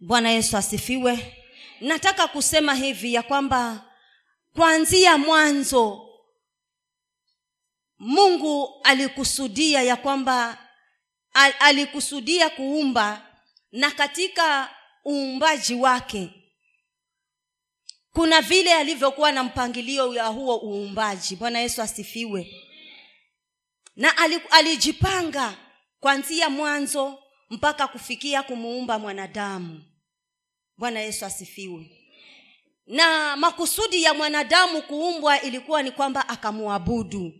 bwana yesu asifiwe. Nataka kusema hivi ya kwamba kuanzia mwanzo mungu alikusudia ya kwamba al, alikusudia kuumba na katika uumbaji wake kuna vile alivyokuwa na mpangilio ya huo uumbaji. Bwana yesu asifiwe. Na alijipanga kuanzia mwanzo mpaka kufikia kumuumba mwanadamu bwana yesu asifiwe. Na makusudi ya mwanadamu kuumbwa ilikuwa ni kwamba akamwabudu.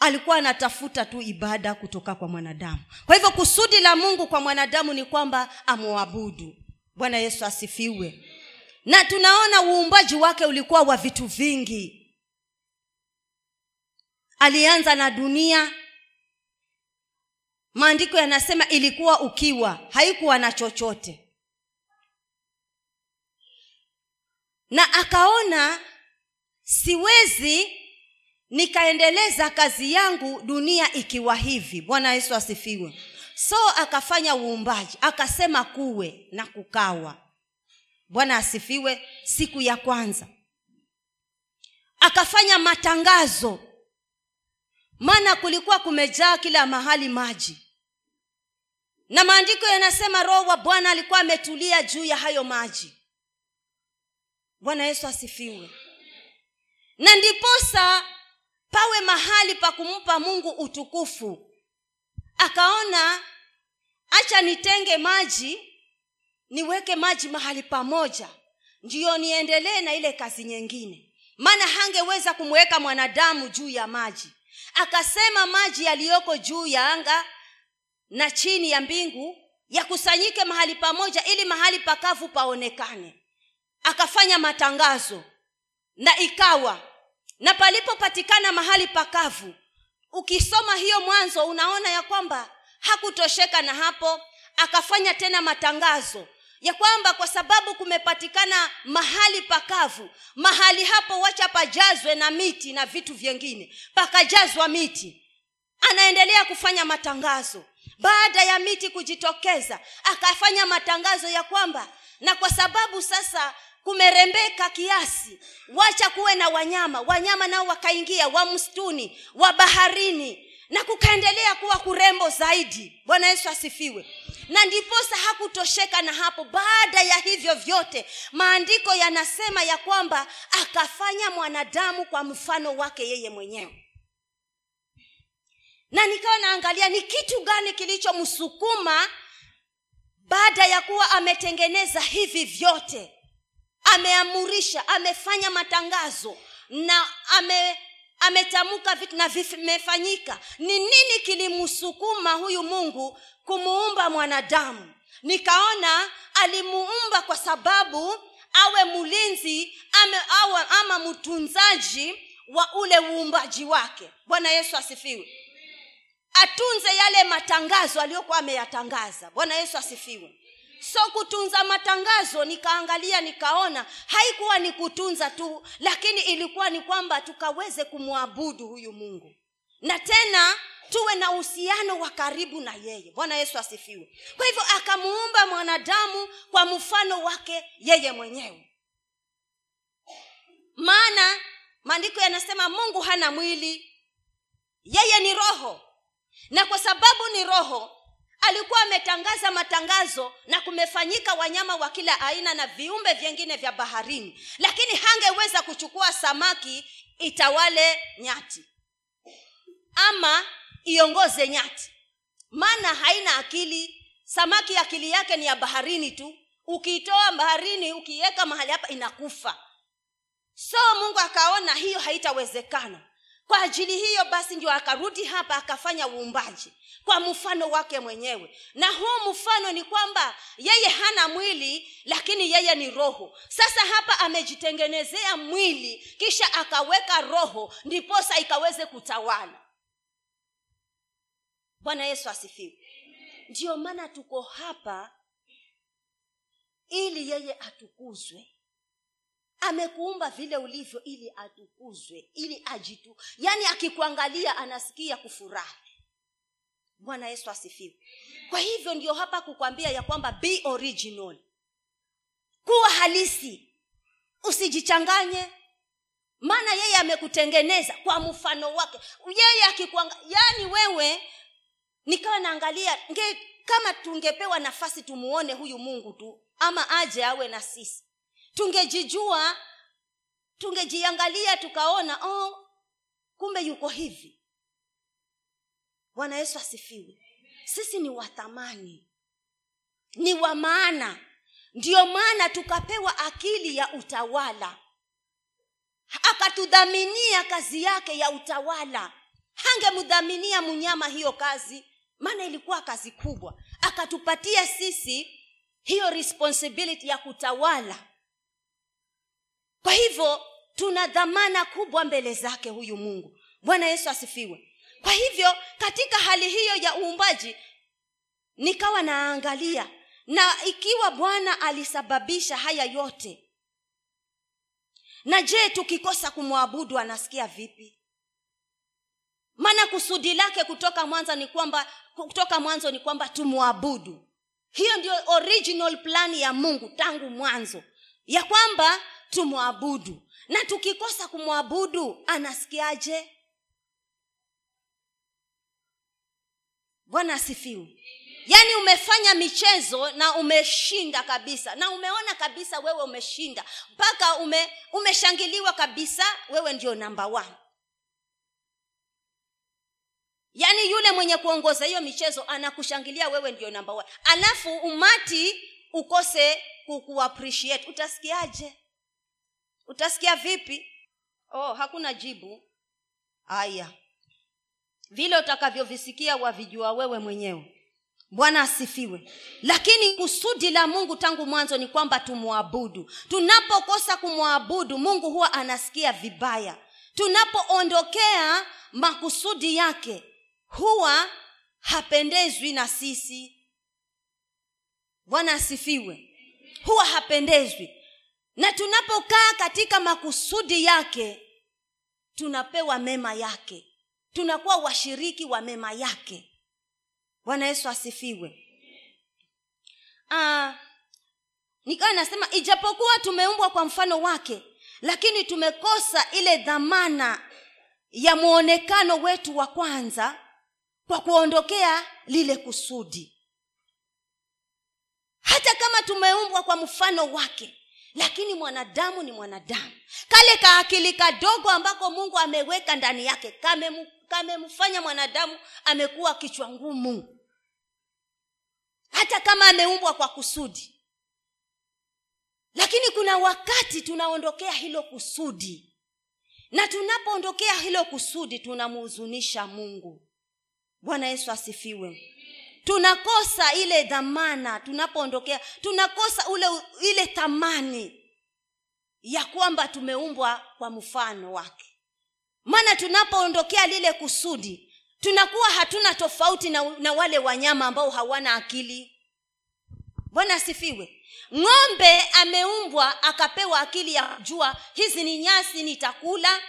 Alikuwa anatafuta tu ibada kutoka kwa mwanadamu. Kwa hivyo kusudi la mungu kwa mwanadamu ni kwamba amwabudu. Bwana yesu asifiwe. Na tunaona uumbaji wake ulikuwa wa vitu vingi. Alianza na dunia. Maandiko yanasema ilikuwa ukiwa. Haikuwa na chochote na akaona siwezi nikaendeleza kazi yangu dunia ikiwa hivi. Bwana yesu asifiwe. So akafanya uumbaji akasema kuwe na kukawa. Bwana asifiwe siku ya kwanza. Akafanya matangazo. Maana kulikuwa kumejaa kila mahali maji. Na maandiko yanasema roho wa bwana alikuwa ametulia juu ya hayo maji bwana yesu asifiwe. Na ndiposa pawe mahali pa kumpa mungu utukufu. Akaona acha nitenge maji niweke maji mahali pamoja ndiyo niendelee na ile kazi nyingine. Maana hangeweza kumweka mwanadamu juu ya maji. Akasema maji yaliyoko juu ya anga na chini ya mbingu yakusanyike mahali pamoja ili mahali pakavu paonekane akafanya matangazo. Na ikawa na palipopatikana mahali pakavu ukisoma hiyo mwanzo unaona ya kwamba hakutosheka na hapo akafanya tena matangazo. Ya kwamba kwa sababu kumepatikana mahali pakavu mahali hapo wacha pajazwe na miti na vitu vyengine. Pakajazwa miti. Anaendelea kufanya matangazo. Baada ya miti kujitokeza akafanya matangazo ya kwamba na kwa sababu sasa kumerembeka kiasi. Wacha kuwe na wanyama. Wanyama nao wakaingia wa msituni wa baharini na kukaendelea kuwa kurembo zaidi. Bwana yesu asifiwe. Na ndiposa hakutosheka na hapo. Baada ya hivyo vyote maandiko yanasema ya kwamba akafanya mwanadamu kwa mfano wake yeye mwenyewe. Na nikawa naangalia ni kitu gani kilichomsukuma baada ya kuwa ametengeneza hivi vyote ameamurisha amefanya matangazo na ame ametamka na vimefanyika ni nini kilimsukuma huyu mungu kumuumba mwanadamu? Nikaona alimuumba kwa sababu awe mlinzi ame, awe, ama mtunzaji wa ule uumbaji wake. Bwana yesu asifiwe. Atunze yale matangazo aliyokuwa ameyatangaza. Bwana yesu asifiwe so kutunza matangazo nikaangalia nikaona haikuwa ni kutunza tu lakini ilikuwa ni kwamba tukaweze kumwabudu huyu mungu. Na tena tuwe na uhusiano wa karibu na yeye. Bwana yesu asifiwe. Kwa hivyo akamuumba mwanadamu kwa mfano wake yeye mwenyewe. Maana maandiko yanasema mungu hana mwili yeye ni roho. Na kwa sababu ni roho alikuwa ametangaza matangazo na kumefanyika wanyama wa kila aina na viumbe vyengine vya baharini. Lakini hangeweza kuchukua samaki itawale nyati. Ama iongoze nyati. Maana haina akili. Samaki akili yake ni ya baharini tu. Ukiitoa baharini ukiiweka mahali hapa inakufa. So mungu akaona hiyo haitawezekana kwa ajili hiyo basi ndio akarudi hapa akafanya uumbaji kwa mfano wake mwenyewe. Na huu mfano ni kwamba yeye hana mwili lakini yeye ni roho. Sasa hapa amejitengenezea mwili kisha akaweka roho ndiposa ikaweze kutawala. Bwana yesu asifiwe. Ndiyo maana tuko hapa ili yeye atukuzwe amekuumba vile ulivyo ili atukuzwe ili ajitu. Yaani akikuangalia anasikia kufurahi. Bwana yesu asifiwe. Kwa hivyo ndio hapa kukwambia ya kwamba be original. Kuwa halisi. Usijichanganye. Maana yeye amekutengeneza kwa mfano wake. Yeye akikuanga yaani wewe nikawa naangalia kama tungepewa nafasi tumuone huyu mungu tu ama aje awe na sisi tungejijua tungejiangalia tukaona oh kumbe yuko hivi. Bwana yesu asifiwe. Sisi ni wathamani ni wa maana. Ndiyo maana tukapewa akili ya utawala. Akatudhaminia kazi yake ya utawala. Hangemdhaminia mnyama hiyo kazi maana ilikuwa kazi kubwa. Akatupatia sisi hiyo responsibility ya kutawala kwa hivyo tuna dhamana kubwa mbele zake huyu mungu. Bwana yesu asifiwe. Kwa hivyo katika hali hiyo ya uumbaji nikawa naangalia na ikiwa bwana alisababisha haya yote na je tukikosa kumwabudu anasikia vipi? Maana kusudi lake kutoka mwanzo ni kwamba kutoka mwanzo ni kwamba tumwabudu. Hiyo ndio original plan ya mungu tangu mwanzo. Ya kwamba tumwabudu. Na tukikosa kumwabudu anasikiaje? Bwana asifiwe. Yaani umefanya michezo na umeshinda kabisa. Na umeona kabisa wewe umeshinda. Mpaka ume, umeshangiliwa kabisa wewe ndio namba one. Yaani yule mwenye kuongoza hiyo michezo anakushangilia wewe ndio namba alafu umati ukose kukuappreciate. Utasikiaje utasikia vipi? Oh hakuna jibu. Aya vile utakavyovisikia wavijua wewe mwenyewe. Bwana asifiwe. Lakini kusudi la mungu tangu mwanzo ni kwamba tumwabudu. Tunapokosa kumwabudu mungu huwa anasikia vibaya. Tunapoondokea makusudi yake huwa hapendezwi na sisi. Bwana asifiwe. Huwa hapendezwi na tunapokaa katika makusudi yake tunapewa mema yake. Tunakuwa washiriki wa mema yake. Bwana yesu asifiwe. Ah, nikawa nasema ijapokuwa tumeumbwa kwa mfano wake lakini tumekosa ile dhamana ya mwonekano wetu wa kwanza kwa kuondokea lile kusudi. Hata kama tumeumbwa kwa mfano wake lakini mwanadamu ni mwanadamu. Kale kaakili kadogo ambako mungu ameweka ndani yake kamemfanya kame mwanadamu amekuwa kichwa ngumu. Hata kama ameumbwa kwa kusudi. Lakini kuna wakati tunaondokea hilo kusudi. Na tunapoondokea hilo kusudi tunamhuzunisha mungu. Bwana yesu asifiwe tunakosa ile dhamana tunapoondokea tunakosa ule ile thamani ya kwamba tumeumbwa kwa mfano wake. Maana tunapoondokea lile kusudi tunakuwa hatuna tofauti na, na wale wanyama ambao hawana akili. Bwana asifiwe. Ng'ombe ameumbwa akapewa akili ya jua hizi ni nyasi nitakula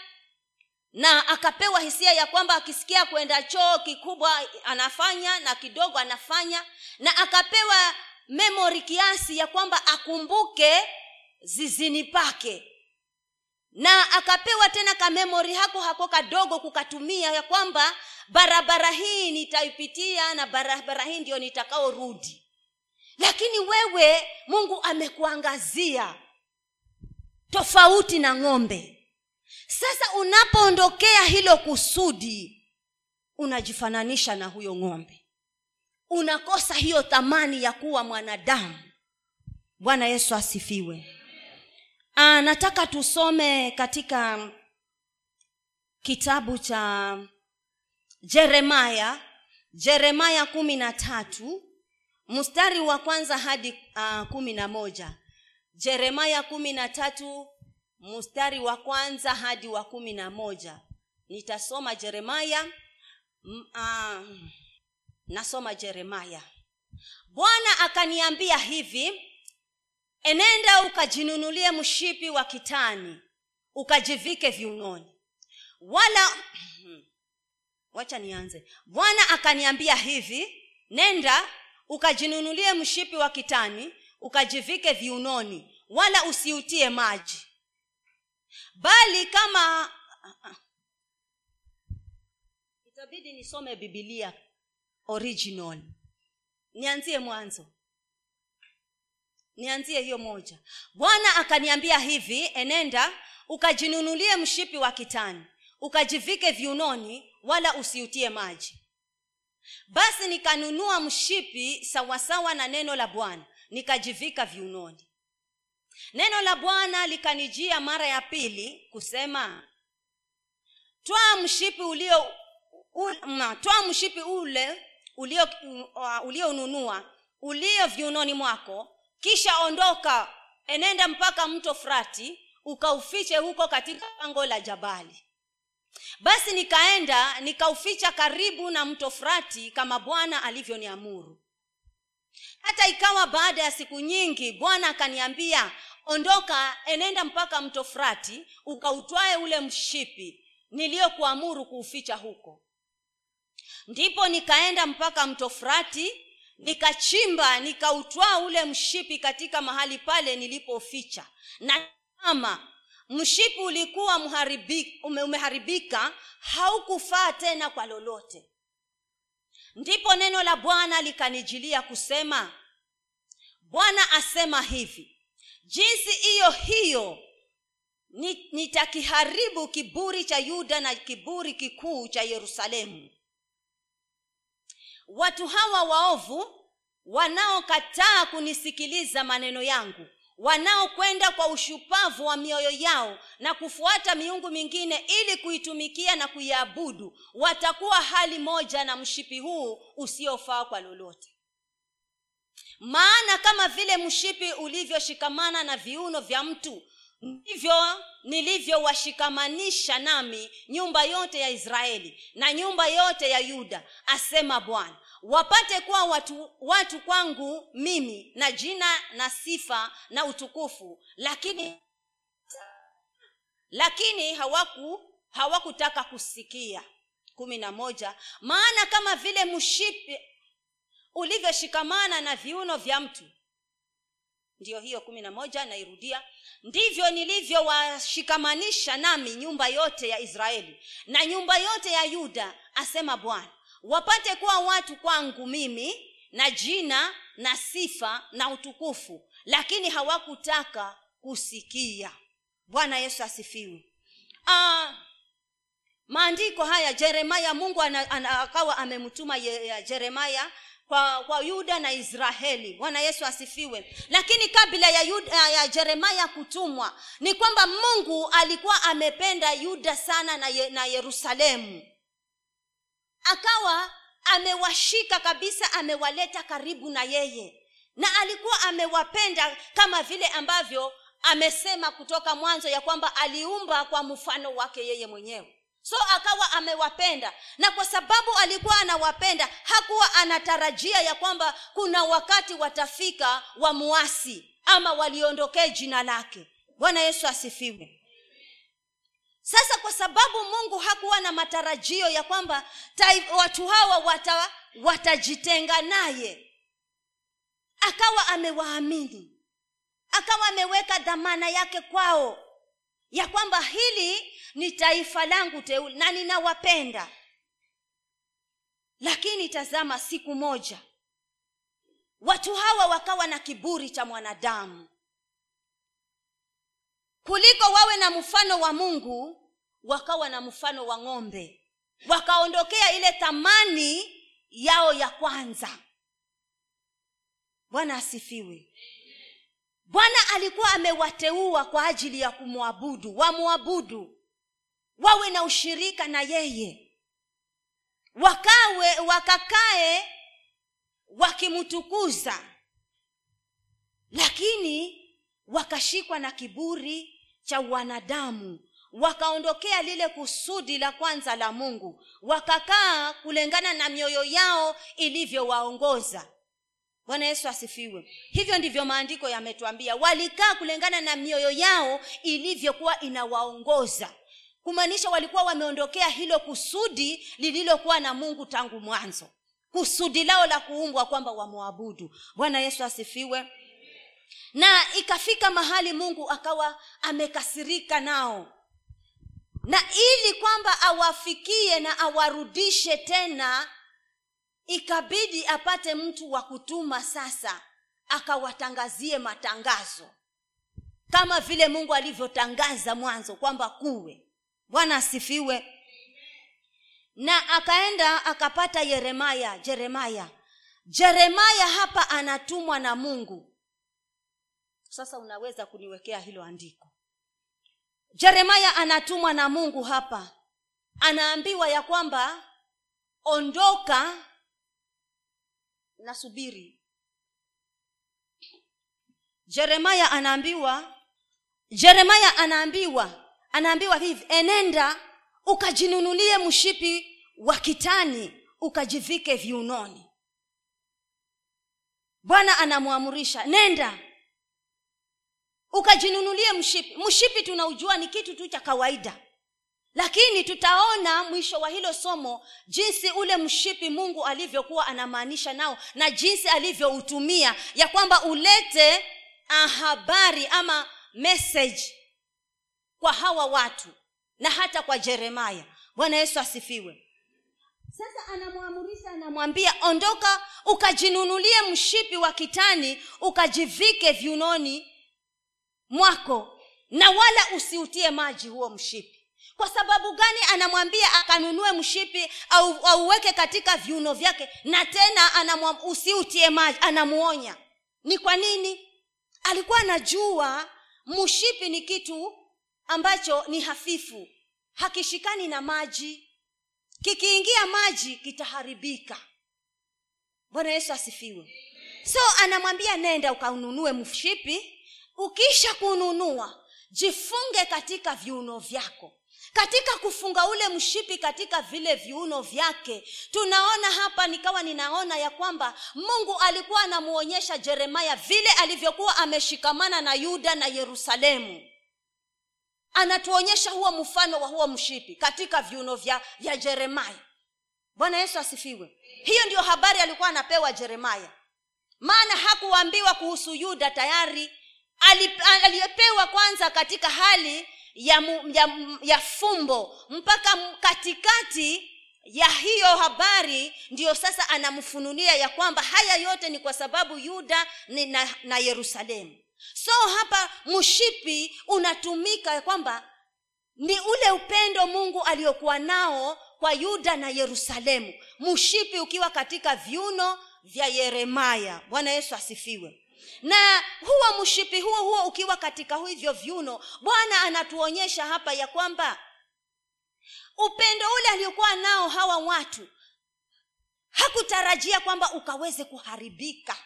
na akapewa hisia ya kwamba akisikia kwenda choo kikubwa anafanya na kidogo anafanya na akapewa memori kiasi ya kwamba akumbuke zizini pake. Na akapewa tena kamemori hako hako kadogo kukatumia ya kwamba barabara hii nitaipitia na barabara hii ndio nitakaorudi. Lakini wewe mungu amekuangazia tofauti na ng'ombe sasa unapoondokea hilo kusudi unajifananisha na huyo ng'ombe. Unakosa hiyo thamani ya kuwa mwanadamu. Bwana yesu asifiwe. Aa, nataka tusome katika kitabu cha jeremaya jeremaya kumi na tatu mstari wa kwanza hadi uh, kumi na moja. Jeremaya kumi na tatu mstari wa kwanza hadi wa kumi na moja. Nitasoma jeremaya m, a, nasoma jeremaya bwana akaniambia hivi enenda ukajinunulie mshipi wa kitani ukajivike viunoni. Wala wacha nianze. Bwana akaniambia hivi nenda ukajinunulie mshipi wa kitani ukajivike viunoni wala usiutie maji bali kama itabidi nisome bibilia original. Nianzie mwanzo. Nianzie hiyo moja. Bwana akaniambia hivi enenda ukajinunulie mshipi wa kitani ukajivike viunoni wala usiutie maji. Basi nikanunua mshipi sawasawa na neno la bwana nikajivika viunoni neno la bwana likanijia mara ya pili kusema twaa mshipi ulio twaa mshipi ule uh, ulioununua ulio viunoni mwako kisha ondoka enenda mpaka mto frati ukaufiche huko katika pango la jabali. Basi nikaenda nikauficha karibu na mto frati kama bwana alivyoniamuru hata ikawa baada ya siku nyingi bwana akaniambia ondoka enenda mpaka mto frati ukautwae ule mshipi niliyokuamuru kuuficha huko. Ndipo nikaenda mpaka mto frati nikachimba nikautwaa ule mshipi katika mahali pale nilipoficha. Na kama mshipi ulikuwa umeharibika haukufaa tena kwa lolote ndipo neno la bwana likanijilia kusema bwana asema hivi jinsi hiyo hiyo nitakiharibu kiburi cha yuda na kiburi kikuu cha yerusalemu. Watu hawa waovu wanaokataa kunisikiliza maneno yangu wanaokwenda kwa ushupavu wa mioyo yao na kufuata miungu mingine ili kuitumikia na kuiabudu watakuwa hali moja na mshipi huu usiofaa kwa lolote. Maana kama vile mshipi ulivyoshikamana na viuno vya mtu ndivyo nilivyowashikamanisha nami nyumba yote ya israeli na nyumba yote ya yuda asema bwana wapate kuwa watu, watu kwangu mimi na jina na sifa na utukufu. Lakini lakini hawaku hawakutaka kusikia. Kumi na moja. Maana kama vile mshipi ulivyoshikamana na viuno vya mtu. Ndiyo hiyo kumi na moja nairudia. Ndivyo nilivyowashikamanisha nami nyumba yote ya israeli. Na nyumba yote ya yuda asema bwana wapate kuwa watu kwangu mimi na jina na sifa na utukufu. Lakini hawakutaka kusikia. Bwana yesu asifiwe. Ah, maandiko haya jeremaya mungu akawa amemtuma jeremaya kwa, kwa yuda na israeli bwana yesu asifiwe. Lakini kabla ya, yuda, ya jeremaya kutumwa ni kwamba mungu alikuwa amependa yuda sana na, ye, na yerusalemu akawa amewashika kabisa amewaleta karibu na yeye. Na alikuwa amewapenda kama vile ambavyo amesema kutoka mwanzo ya kwamba aliumba kwa mfano wake yeye mwenyewe. So akawa amewapenda. Na kwa sababu alikuwa anawapenda hakuwa anatarajia ya kwamba kuna wakati watafika wa muasi ama waliondokee jina lake. Bwana yesu asifiwe sasa kwa sababu mungu hakuwa na matarajio ya kwamba watu hawa wata, watajitenga naye akawa amewaamini akawa ameweka dhamana yake kwao ya kwamba hili ni taifa langu teule na ninawapenda. Lakini tazama siku moja watu hawa wakawa na kiburi cha mwanadamu kuliko wawe na mfano wa mungu wakawa na mfano wa ng'ombe. Wakaondokea ile thamani yao ya kwanza. Bwana asifiwe. Bwana alikuwa amewateua kwa ajili ya kumwabudu wamwabudu wawe na ushirika na yeye. Wakawe wakakae wakimtukuza. Lakini wakashikwa na kiburi cha wanadamu. Wakaondokea lile kusudi la kwanza la mungu. Wakakaa kulingana na mioyo yao ilivyowaongoza. Bwana yesu asifiwe. Hivyo ndivyo maandiko yametwambia walikaa kulingana na mioyo yao ilivyokuwa inawaongoza. Kumaanisha walikuwa wameondokea hilo kusudi lililokuwa na mungu tangu mwanzo. Kusudi lao la kuumbwa kwamba wamwabudu. Bwana yesu asifiwe na ikafika mahali mungu akawa amekasirika nao. Na ili kwamba awafikie na awarudishe tena ikabidi apate mtu wa kutuma sasa akawatangazie matangazo. Kama vile mungu alivyotangaza mwanzo kwamba kuwe. Bwana asifiwe. Na akaenda akapata yeremaya jeremaya jeremaya hapa anatumwa na mungu sasa unaweza kuniwekea hilo andiko. Jeremaya anatumwa na mungu hapa. Anaambiwa ya kwamba ondoka nasubiri jeremaya anaambiwa jeremaya anaambiwa anaambiwa hivi enenda ukajinunulie mshipi wa kitani ukajivike viunoni. Bwana anamwamurisha nenda ukajinunulie mshipi. Mshipi tunaujua ni kitu tu cha kawaida. Lakini tutaona mwisho wa hilo somo jinsi ule mshipi mungu alivyokuwa anamaanisha nao na jinsi alivyoutumia ya kwamba ulete habari ama message kwa hawa watu na hata kwa jeremaya bwana yesu asifiwe. Sasa anamwamurisha anamwambia ondoka ukajinunulie mshipi wa kitani ukajivike viunoni mwako na wala usiutie maji huo mshipi. Kwa sababu gani anamwambia akanunue mshipi au auweke katika viuno vyake na tena usiutie maji anamuonya? Ni kwa nini? Alikuwa anajua mshipi ni kitu ambacho ni hafifu hakishikani na maji. Kikiingia maji kitaharibika. Bwana yesu asifiwe. So anamwambia nenda ukanunue mshipi ukisha kununua jifunge katika viuno vyako. Katika kufunga ule mshipi katika vile viuno vyake tunaona hapa nikawa ninaona ya kwamba mungu alikuwa anamuonyesha jeremaya vile alivyokuwa ameshikamana na yuda na yerusalemu. Anatuonyesha huo mfano wa huo mshipi katika viuno vya, vya jeremaya bwana yesu asifiwe. Hiyo ndiyo habari alikuwa anapewa jeremaya maana hakuambiwa kuhusu yuda tayari aliyepewa kwanza katika hali ya, ya, ya fumbo mpaka katikati ya hiyo habari ndiyo sasa anamfunulia ya kwamba haya yote ni kwa sababu yuda ni na, na yerusalemu. So hapa mshipi unatumika kwamba ni ule upendo mungu aliokuwa nao kwa yuda na yerusalemu. Mshipi ukiwa katika viuno vya yeremaya bwana yesu asifiwe na huo mshipi huo huo ukiwa katika hivyo viuno bwana anatuonyesha hapa ya kwamba upendo ule aliokuwa nao hawa watu hakutarajia kwamba ukaweze kuharibika.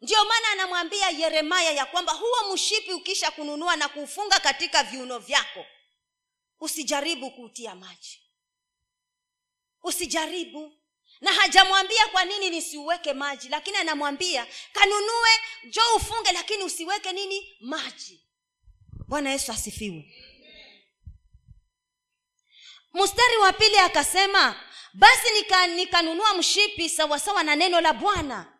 Ndiyo maana anamwambia yeremaya ya kwamba huo mshipi ukisha kununua na kuufunga katika viuno vyako usijaribu kuutia maji. Usijaribu na hajamwambia kwa nini nisiuweke maji lakini anamwambia kanunue jo ufunge lakini usiweke nini? Maji. Bwana yesu asifiwe. Mstari wa pili akasema basi nika, nikanunua mshipi sawasawa na neno la bwana.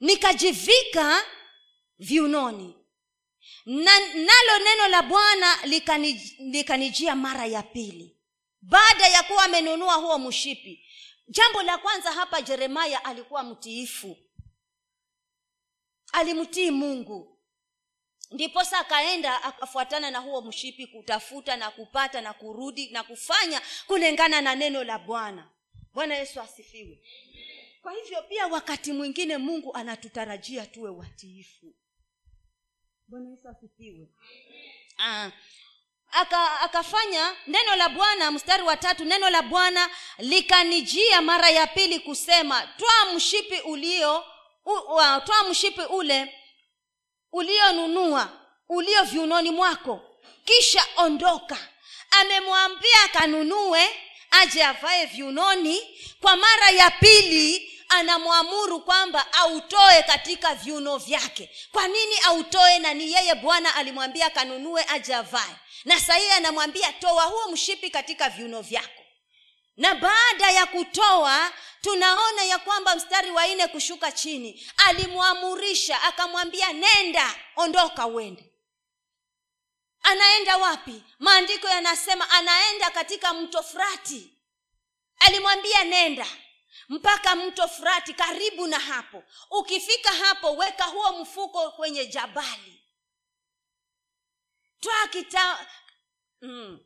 Nikajivika viunoni. Na nalo neno la bwana likanijia lika mara ya pili baada ya kuwa amenunua huo mshipi jambo la kwanza hapa jeremaya alikuwa mtiifu. Alimtii mungu. Ndiposa akaenda akafuatana na huo mshipi kutafuta na kupata na kurudi na kufanya kulingana na neno la bwana. Bwana yesu asifiwe. Kwa hivyo pia wakati mwingine mungu anatutarajia tuwe watiifu. Bwana yesu asifiwe. Ah aka akafanya neno la bwana mstari wa tatu neno la bwana likanijia mara ya pili kusema twaa mshipi ulio twa mshipi ule ulionunua ulio viunoni mwako. Kisha ondoka. Amemwambia akanunue aje avae viunoni. Kwa mara ya pili anamwamuru kwamba autoe katika viuno vyake. Kwa nini autoe na ni yeye bwana alimwambia kanunue aje avae na sahii anamwambia toa huo mshipi katika viuno vyako. Na baada ya kutoa tunaona ya kwamba mstari wa nne kushuka chini alimwamurisha akamwambia nenda ondoka uende. Anaenda wapi? Maandiko yanasema anaenda katika mto furati alimwambia nenda mpaka mto furati karibu na hapo. Ukifika hapo weka huo mfuko kwenye jabali twaa kita mm,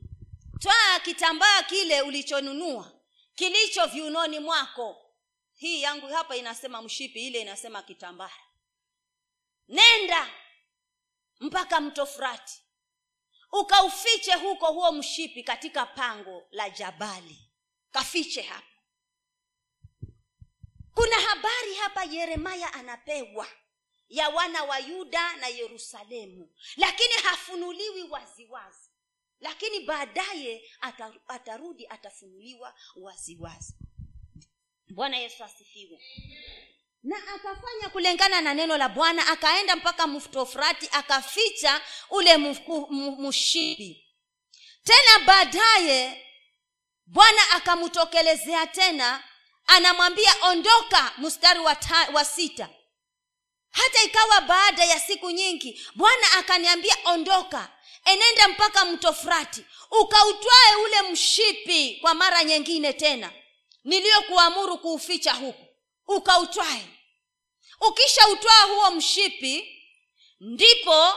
twaa kitambaa kile ulichonunua kilicho viunoni mwako. Hii yangu hapa inasema mshipi ile inasema kitambara nenda mpaka mto furati ukaufiche huko huo mshipi katika pango la jabali. Kafiche hapa. Kuna habari hapa yeremaya anapewa ya wana wa yuda na yerusalemu. Lakini hafunuliwi waziwazi. Lakini baadaye atarudi atafunuliwa waziwazi. Bwana yesu asifiwe. Na akafanya kulingana na neno la bwana akaenda mpaka mtofrati akaficha ule mshipi tena baadaye bwana akamtokelezea tena anamwambia ondoka mstari wa, wa sita hata ikawa baada ya siku nyingi bwana akaniambia ondoka enenda mpaka mto frati ukautwae ule mshipi kwa mara nyingine tena niliyokuamuru kuuficha huku ukautwae. Ukisha utwaa huo mshipi ndipo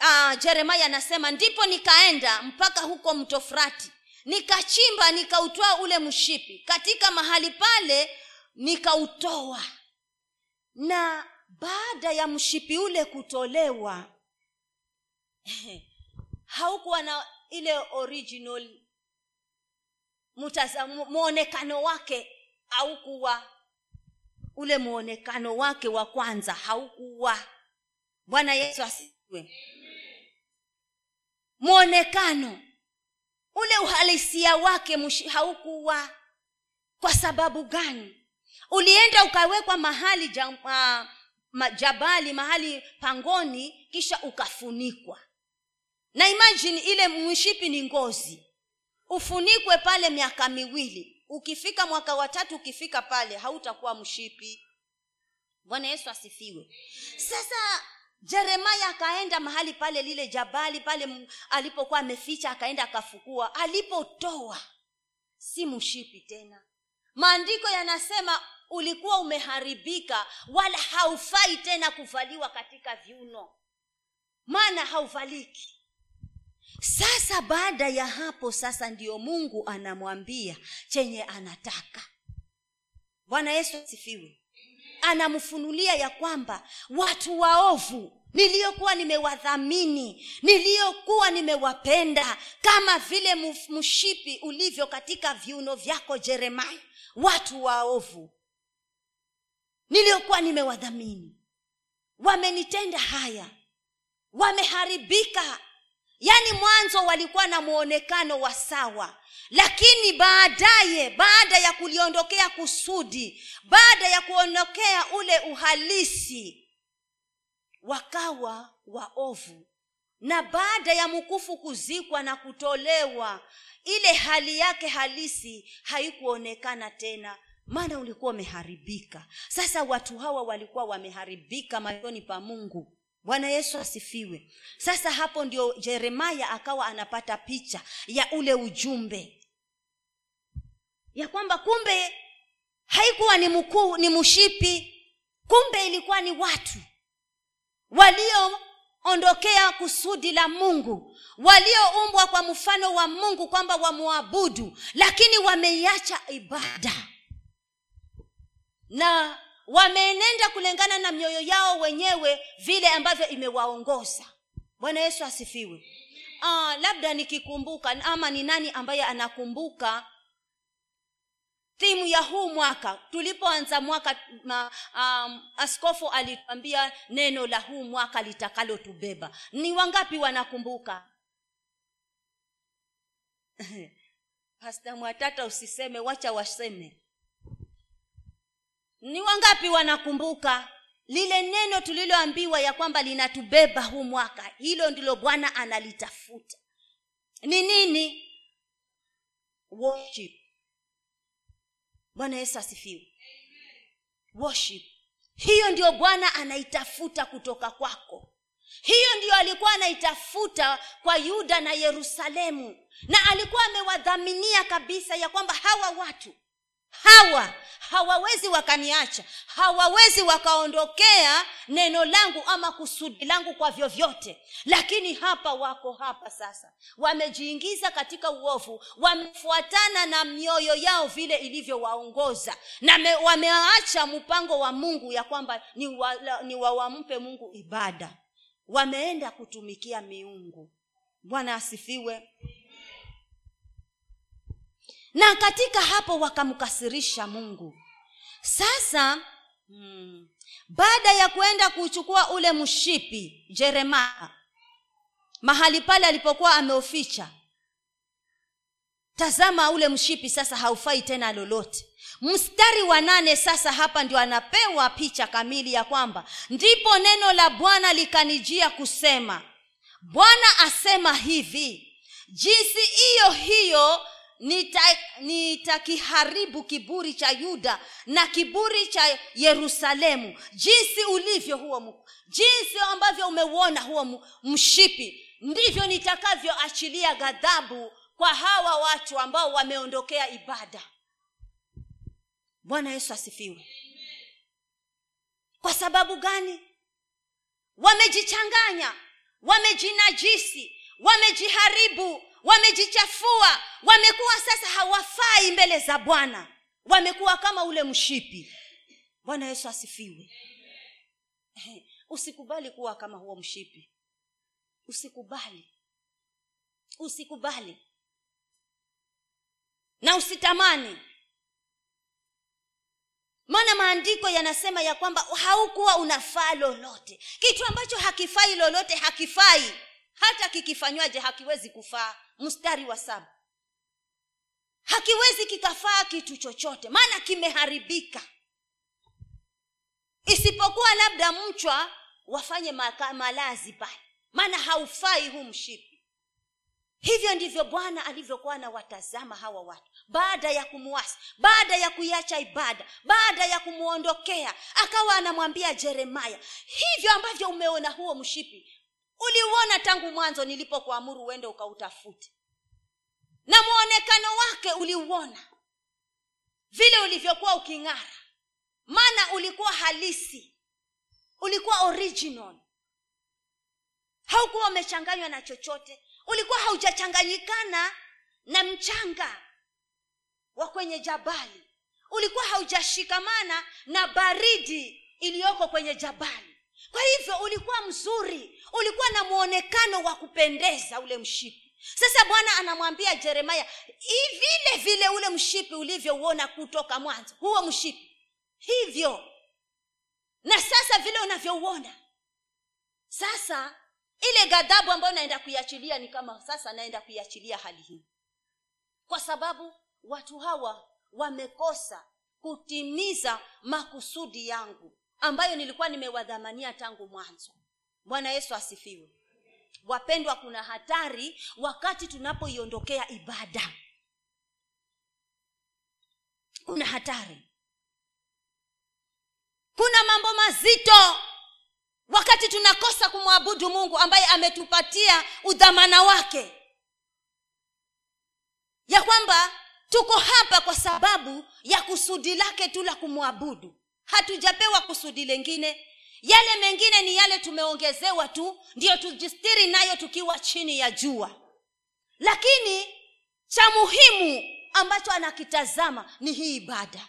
uh, jeremaya anasema ndipo nikaenda mpaka huko mto frati nikachimba nikautwaa ule mshipi katika mahali pale nikautoa na baada ya mshipi ule kutolewa haukuwa na ile original mwonekano wake haukuwa. Ule mwonekano wake wa kwanza haukuwa. Bwana yesu asiwe mwonekano ule uhalisia wake haukuwa. Kwa sababu gani ulienda ukawekwa mahali jam, uh, majabali mahali pangoni kisha ukafunikwa. Na imajini ile mshipi ni ngozi. Ufunikwe pale miaka miwili. Ukifika mwaka watatu ukifika pale hautakuwa mshipi. Bwana yesu asifiwe. Sasa jeremaya akaenda mahali pale lile jabali pale alipokuwa ameficha akaenda akafukua. Alipotoa si mshipi tena. Maandiko yanasema ulikuwa umeharibika wala haufai tena kuvaliwa katika viuno. Maana hauvaliki. Sasa baada ya hapo sasa ndiyo mungu anamwambia chenye anataka. Bwana yesu asifiwe. Anamfunulia ya kwamba watu waovu niliyokuwa nimewadhamini niliyokuwa nimewapenda kama vile mshipi ulivyo katika viuno vyako jeremaya watu waovu niliyokuwa nimewadhamini. Wamenitenda haya. Wameharibika. Yaani mwanzo walikuwa na mwonekano wa sawa. Lakini baadaye baada ya kuliondokea kusudi baada ya kuondokea ule uhalisi wakawa waovu. Na baada ya mkufu kuzikwa na kutolewa ile hali yake halisi haikuonekana tena maana ulikuwa umeharibika. Sasa watu hawa walikuwa wameharibika machoni pa mungu. Bwana yesu asifiwe. Sasa hapo ndio jeremaya akawa anapata picha ya ule ujumbe. Ya kwamba kumbe haikuwa ni mkuu ni mshipi. Kumbe ilikuwa ni watu walioondokea kusudi la mungu walioumbwa kwa mfano wa mungu kwamba wamwabudu lakini wameiacha ibada na wameenenda kulingana na mioyo yao wenyewe vile ambavyo imewaongoza. Bwana yesu asifiwe. Ah, labda nikikumbuka ama ni nani ambaye anakumbuka thimu ya huu mwaka. Tulipoanza mwaka ma, um, askofu alituambia neno la huu mwaka litakalotubeba. Ni wangapi wanakumbuka? Pasta mwatata usiseme wacha waseme ni wangapi wanakumbuka lile neno tuliloambiwa ya kwamba linatubeba huu mwaka? Hilo ndilo bwana analitafuta. Ni nini? Worship. Bwana yesu asifiwe. Worship. Hiyo ndio bwana anaitafuta kutoka kwako. Hiyo ndiyo alikuwa anaitafuta kwa yuda na yerusalemu. Na alikuwa amewadhaminia kabisa ya kwamba hawa watu hawa hawawezi wakaniacha. Hawawezi wakaondokea neno langu ama kusudi langu kwa vyovyote. Lakini hapa wako hapa sasa. Wamejiingiza katika uovu. Wamefuatana na mioyo yao vile ilivyowaongoza. Na me, wameacha mpango wa mungu ya kwamba ni, wa, ni wawampe mungu ibada. Wameenda kutumikia miungu. Bwana asifiwe na katika hapo wakamkasirisha mungu. Sasa hmm, baada ya kuenda kuchukua ule mshipi jeremaya mahali pale alipokuwa ameuficha tazama ule mshipi sasa haufai tena lolote. Mstari wa nane sasa hapa ndio anapewa picha kamili ya kwamba ndipo neno la bwana likanijia kusema bwana asema hivi jinsi hiyo hiyo nitakiharibu nita kiburi cha yuda na kiburi cha yerusalemu. Jinsi ulivyo huo jinsi ambavyo umeuona huo mshipi. Ndivyo nitakavyoachilia ghadhabu kwa hawa watu ambao wameondokea ibada. Bwana yesu asifiwe. Kwa sababu gani? Wamejichanganya wamejinajisi wamejiharibu wamejichafua. Wamekuwa sasa hawafai mbele za bwana. Wamekuwa kama ule mshipi. Bwana yesu asifiwe. Usikubali kuwa kama huo mshipi. Usikubali. Usikubali. Na usitamani. Maana maandiko yanasema ya kwamba haukuwa unafaa lolote. Kitu ambacho hakifai lolote hakifai hata kikifanywaje hakiwezi kufaa. Mstari wa saba. Hakiwezi kikafaa kitu chochote. Maana kimeharibika. Isipokuwa labda mchwa wafanye maka, malazi pale. Maana haufai huu mshipi. Hivyo ndivyo bwana alivyokuwa anawatazama hawa watu. Baada ya kumuasi baada ya kuiacha ibada baada ya kumwondokea akawa anamwambia jeremaya hivyo ambavyo umeona huo mshipi uliuona tangu mwanzo nilipokuamuru uende ukautafute. Na mwonekano wake uliuona. Vile ulivyokuwa uking'ara. Maana ulikuwa halisi. Ulikuwa original. Haukuwa umechanganywa na chochote. Ulikuwa haujachanganyikana na mchanga wa kwenye jabali. Ulikuwa haujashikamana na baridi iliyoko kwenye jabali kwa hivyo ulikuwa mzuri ulikuwa na mwonekano wa kupendeza ule mshipi. Sasa bwana anamwambia jeremaya vile vile ule mshipi ulivyouona kutoka mwanzo huo mshipi hivyo. Na sasa vile unavyouona sasa ile ghadhabu ambayo naenda kuiachilia ni kama sasa naenda kuiachilia hali hii. Kwa sababu watu hawa wamekosa kutimiza makusudi yangu ambayo nilikuwa nimewadhamania tangu mwanzo. Bwana yesu asifiwe. Wapendwa kuna hatari wakati tunapoiondokea ibada. Kuna hatari. Kuna mambo mazito wakati tunakosa kumwabudu mungu ambaye ametupatia udhamana wake. Ya kwamba tuko hapa kwa sababu ya kusudi lake tu la kumwabudu hatujapewa kusudi lengine yale mengine ni yale tumeongezewa tu ndiyo tujistiri nayo tukiwa chini ya jua. Lakini cha muhimu ambacho anakitazama ni hii ibada.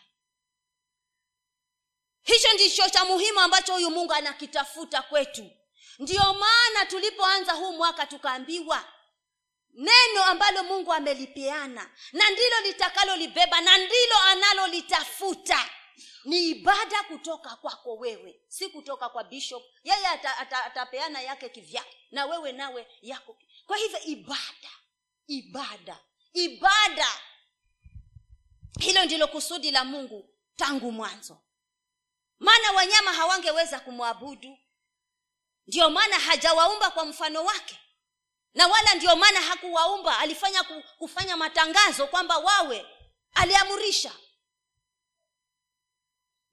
Hicho ndicho cha muhimu ambacho huyu mungu anakitafuta kwetu. Ndiyo maana tulipoanza huu mwaka tukaambiwa neno ambalo mungu amelipeana na ndilo litakalolibeba na ndilo analolitafuta ni ibada kutoka kwako wewe si kutoka kwa bishop. Yeye ata, ata, atapeana yake kivyake na wewe nawe yako. Kwa hivyo ibada ibada ibada. Hilo ndilo kusudi la mungu tangu mwanzo. Maana wanyama hawangeweza kumwabudu. Ndio maana hajawaumba kwa mfano wake. Na wala ndio maana hakuwaumba alifanya kufanya matangazo kwamba wawe aliamurisha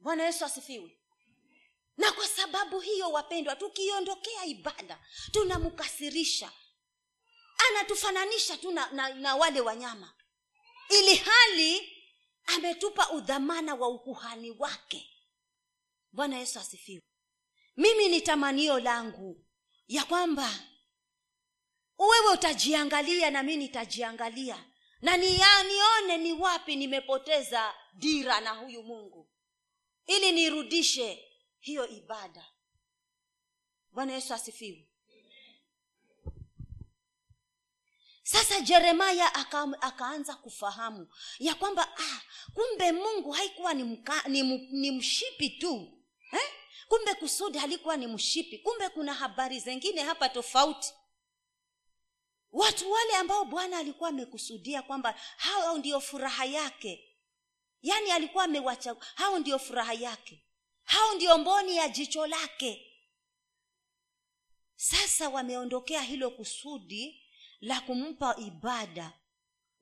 bwana yesu asifiwe. Na kwa sababu hiyo wapendwa tukiondokea ibada tunamkasirisha. Anatufananisha tu na, na, na wale wanyama. Ili hali ametupa udhamana wa ukuhani wake. Bwana yesu asifiwe. Mimi ni tamanio langu ya kwamba wewe utajiangalia na mi nitajiangalia. Na nianione ni wapi nimepoteza dira na huyu mungu ili nirudishe hiyo ibada. Bwana yesu asifiwe. Sasa jeremaya aka, akaanza kufahamu ya kwamba ah, kumbe mungu haikuwa ni, mka, ni, ni mshipi tu eh? kumbe kusudi halikuwa ni mshipi. Kumbe kuna habari zengine hapa tofauti. Watu wale ambao bwana alikuwa amekusudia kwamba hao ndio furaha yake yaani alikuwa amewacha hao ndio furaha yake. Hao ndio mboni ya jicho lake. Sasa wameondokea hilo kusudi la kumpa ibada.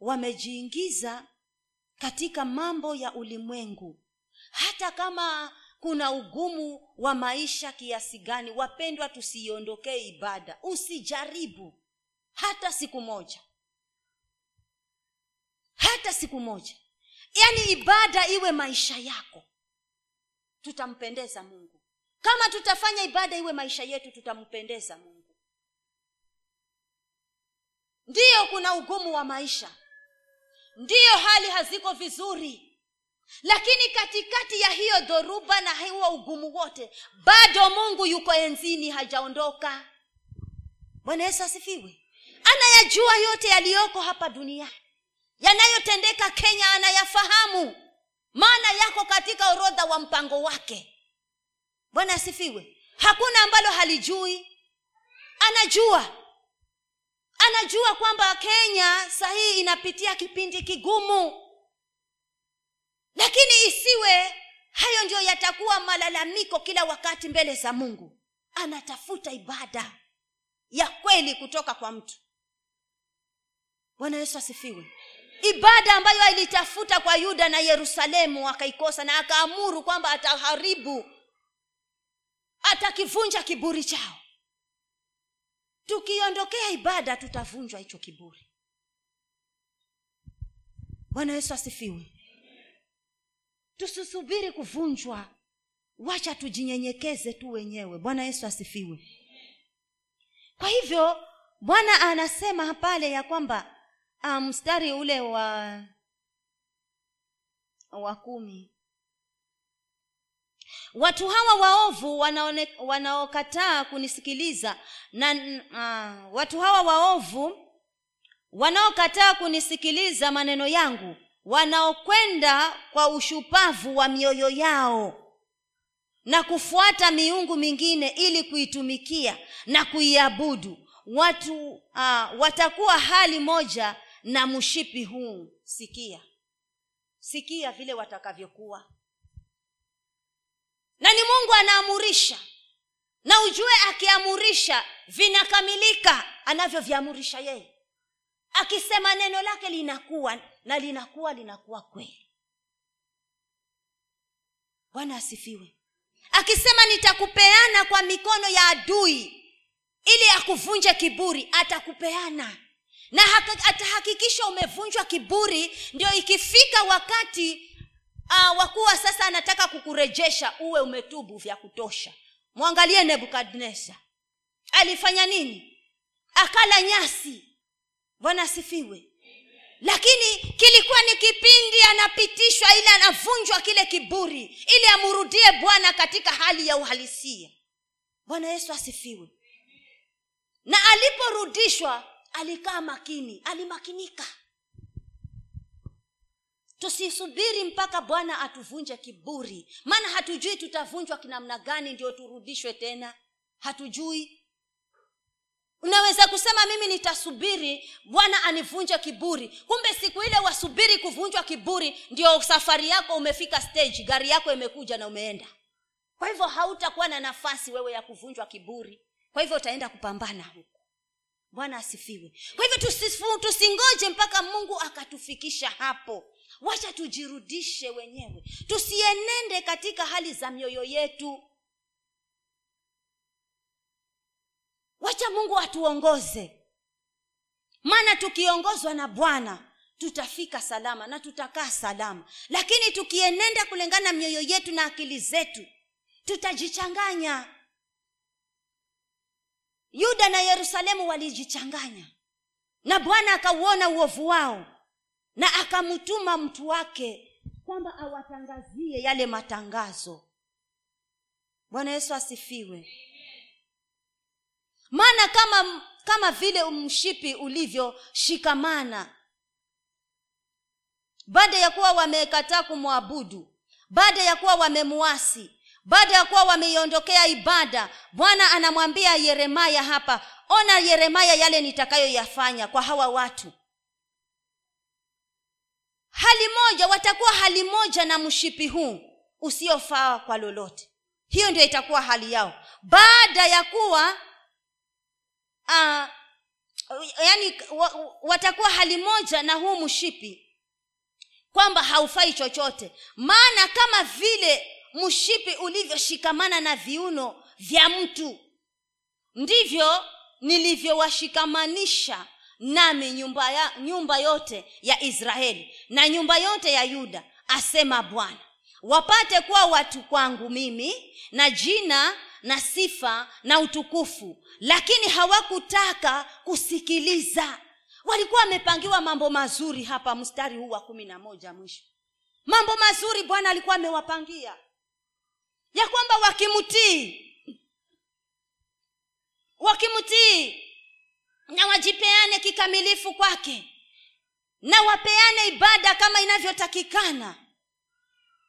Wamejiingiza katika mambo ya ulimwengu. Hata kama kuna ugumu wa maisha kiasi gani wapendwa tusiiondokee ibada. Usijaribu. Hata siku moja. Hata siku moja yaani ibada iwe maisha yako. Tutampendeza mungu. Kama tutafanya ibada iwe maisha yetu tutampendeza mungu. Ndiyo kuna ugumu wa maisha. Ndiyo hali haziko vizuri. Lakini katikati ya hiyo dhoruba na huo ugumu wote bado mungu yuko enzini hajaondoka. Bwana yesu asifiwe. Anayajua yote yaliyoko hapa duniani yanayotendeka kenya anayafahamu. Maana yako katika orodha wa mpango wake. Bwana asifiwe. Hakuna ambalo halijui. Anajua. Anajua kwamba kenya sahii inapitia kipindi kigumu. Lakini isiwe hayo ndio yatakuwa malalamiko kila wakati mbele za mungu. Anatafuta ibada ya kweli kutoka kwa mtu. Bwana yesu asifiwe ibada ambayo alitafuta kwa yuda na yerusalemu akaikosa na akaamuru kwamba ataharibu atakivunja kiburi chao. Tukiondokea ibada tutavunjwa hicho kiburi. Bwana yesu asifiwe. Tusisubiri kuvunjwa. Wacha tujinyenyekeze tu wenyewe. Bwana yesu asifiwe. Kwa hivyo bwana anasema pale ya kwamba mstari um, ule wa wa kumi. Watu hawa waovu wanaokataa kunisikiliza na uh, watu hawa waovu wanaokataa kunisikiliza maneno yangu wanaokwenda kwa ushupavu wa mioyo yao na kufuata miungu mingine ili kuitumikia na kuiabudu. Watu uh, watakuwa hali moja na mshipi huu. Sikia. Sikia vile watakavyokuwa. Na ni mungu anaamurisha. Na ujue akiamurisha vinakamilika anavyoviamurisha yeye. Akisema neno lake linakuwa na linakuwa linakuwa kweli. Bwana asifiwe. Akisema nitakupeana kwa mikono ya adui ili akuvunje kiburi atakupeana na atahakikisha umevunjwa kiburi ndio ikifika wakati uh, wakuwa sasa anataka kukurejesha uwe umetubu vya kutosha. Mwangalie nebukadnesa alifanya nini? Akala nyasi. Bwana asifiwe. Lakini kilikuwa ni kipindi anapitishwa ili anavunjwa kile kiburi ili amrudie bwana katika hali ya uhalisia. Bwana yesu asifiwe. Na aliporudishwa alikaa makini alimakinika. Tusisubiri mpaka bwana atuvunje kiburi. Maana hatujui tutavunjwa kinamna gani ndio turudishwe tena. Hatujui. Unaweza kusema mimi nitasubiri bwana anivunje kiburi. Kumbe siku ile wasubiri kuvunjwa kiburi ndio safari yako umefika stage gari yako imekuja na umeenda. Kwa hivyo hautakuwa na nafasi wewe ya kuvunjwa kiburi. Kwa hivyo utaenda kupambana huko bwana asifiwe. Kwa hivyo tusingoje mpaka mungu akatufikisha hapo. Wacha tujirudishe wenyewe. Tusienende katika hali za mioyo yetu. Wacha mungu atuongoze. Maana tukiongozwa na bwana tutafika salama na tutakaa salama. Lakini tukienenda kulingana mioyo yetu na akili zetu tutajichanganya yuda na yerusalemu walijichanganya. Na bwana akauona uovu wao na akamtuma mtu wake kwamba awatangazie yale matangazo. Bwana yesu asifiwe. Maana kama kama vile mshipi ulivyoshikamana baada ya kuwa wamekataa kumwabudu baada ya kuwa wamemuasi baada ya kuwa wameiondokea ibada bwana anamwambia yeremaya hapa ona yeremaya yale nitakayoyafanya kwa hawa watu. Hali moja watakuwa hali moja na mshipi huu usiofaa kwa lolote. Hiyo ndio itakuwa hali yao. Baada ya kuwa uh, yaani watakuwa hali moja na huu mshipi kwamba haufai chochote. Maana kama vile mshipi ulivyoshikamana na viuno vya mtu. Ndivyo nilivyowashikamanisha nami nyumba, ya, nyumba yote ya israeli na nyumba yote ya yuda asema bwana. Wapate kuwa watu kwangu mimi na jina na sifa na utukufu lakini hawakutaka kusikiliza. Walikuwa wamepangiwa mambo mazuri hapa mstari huu wa kumi na moja mwisho. Mambo mazuri bwana alikuwa amewapangia ya kwamba wakimtii wakimtii na wajipeane kikamilifu kwake na wapeane ibada kama inavyotakikana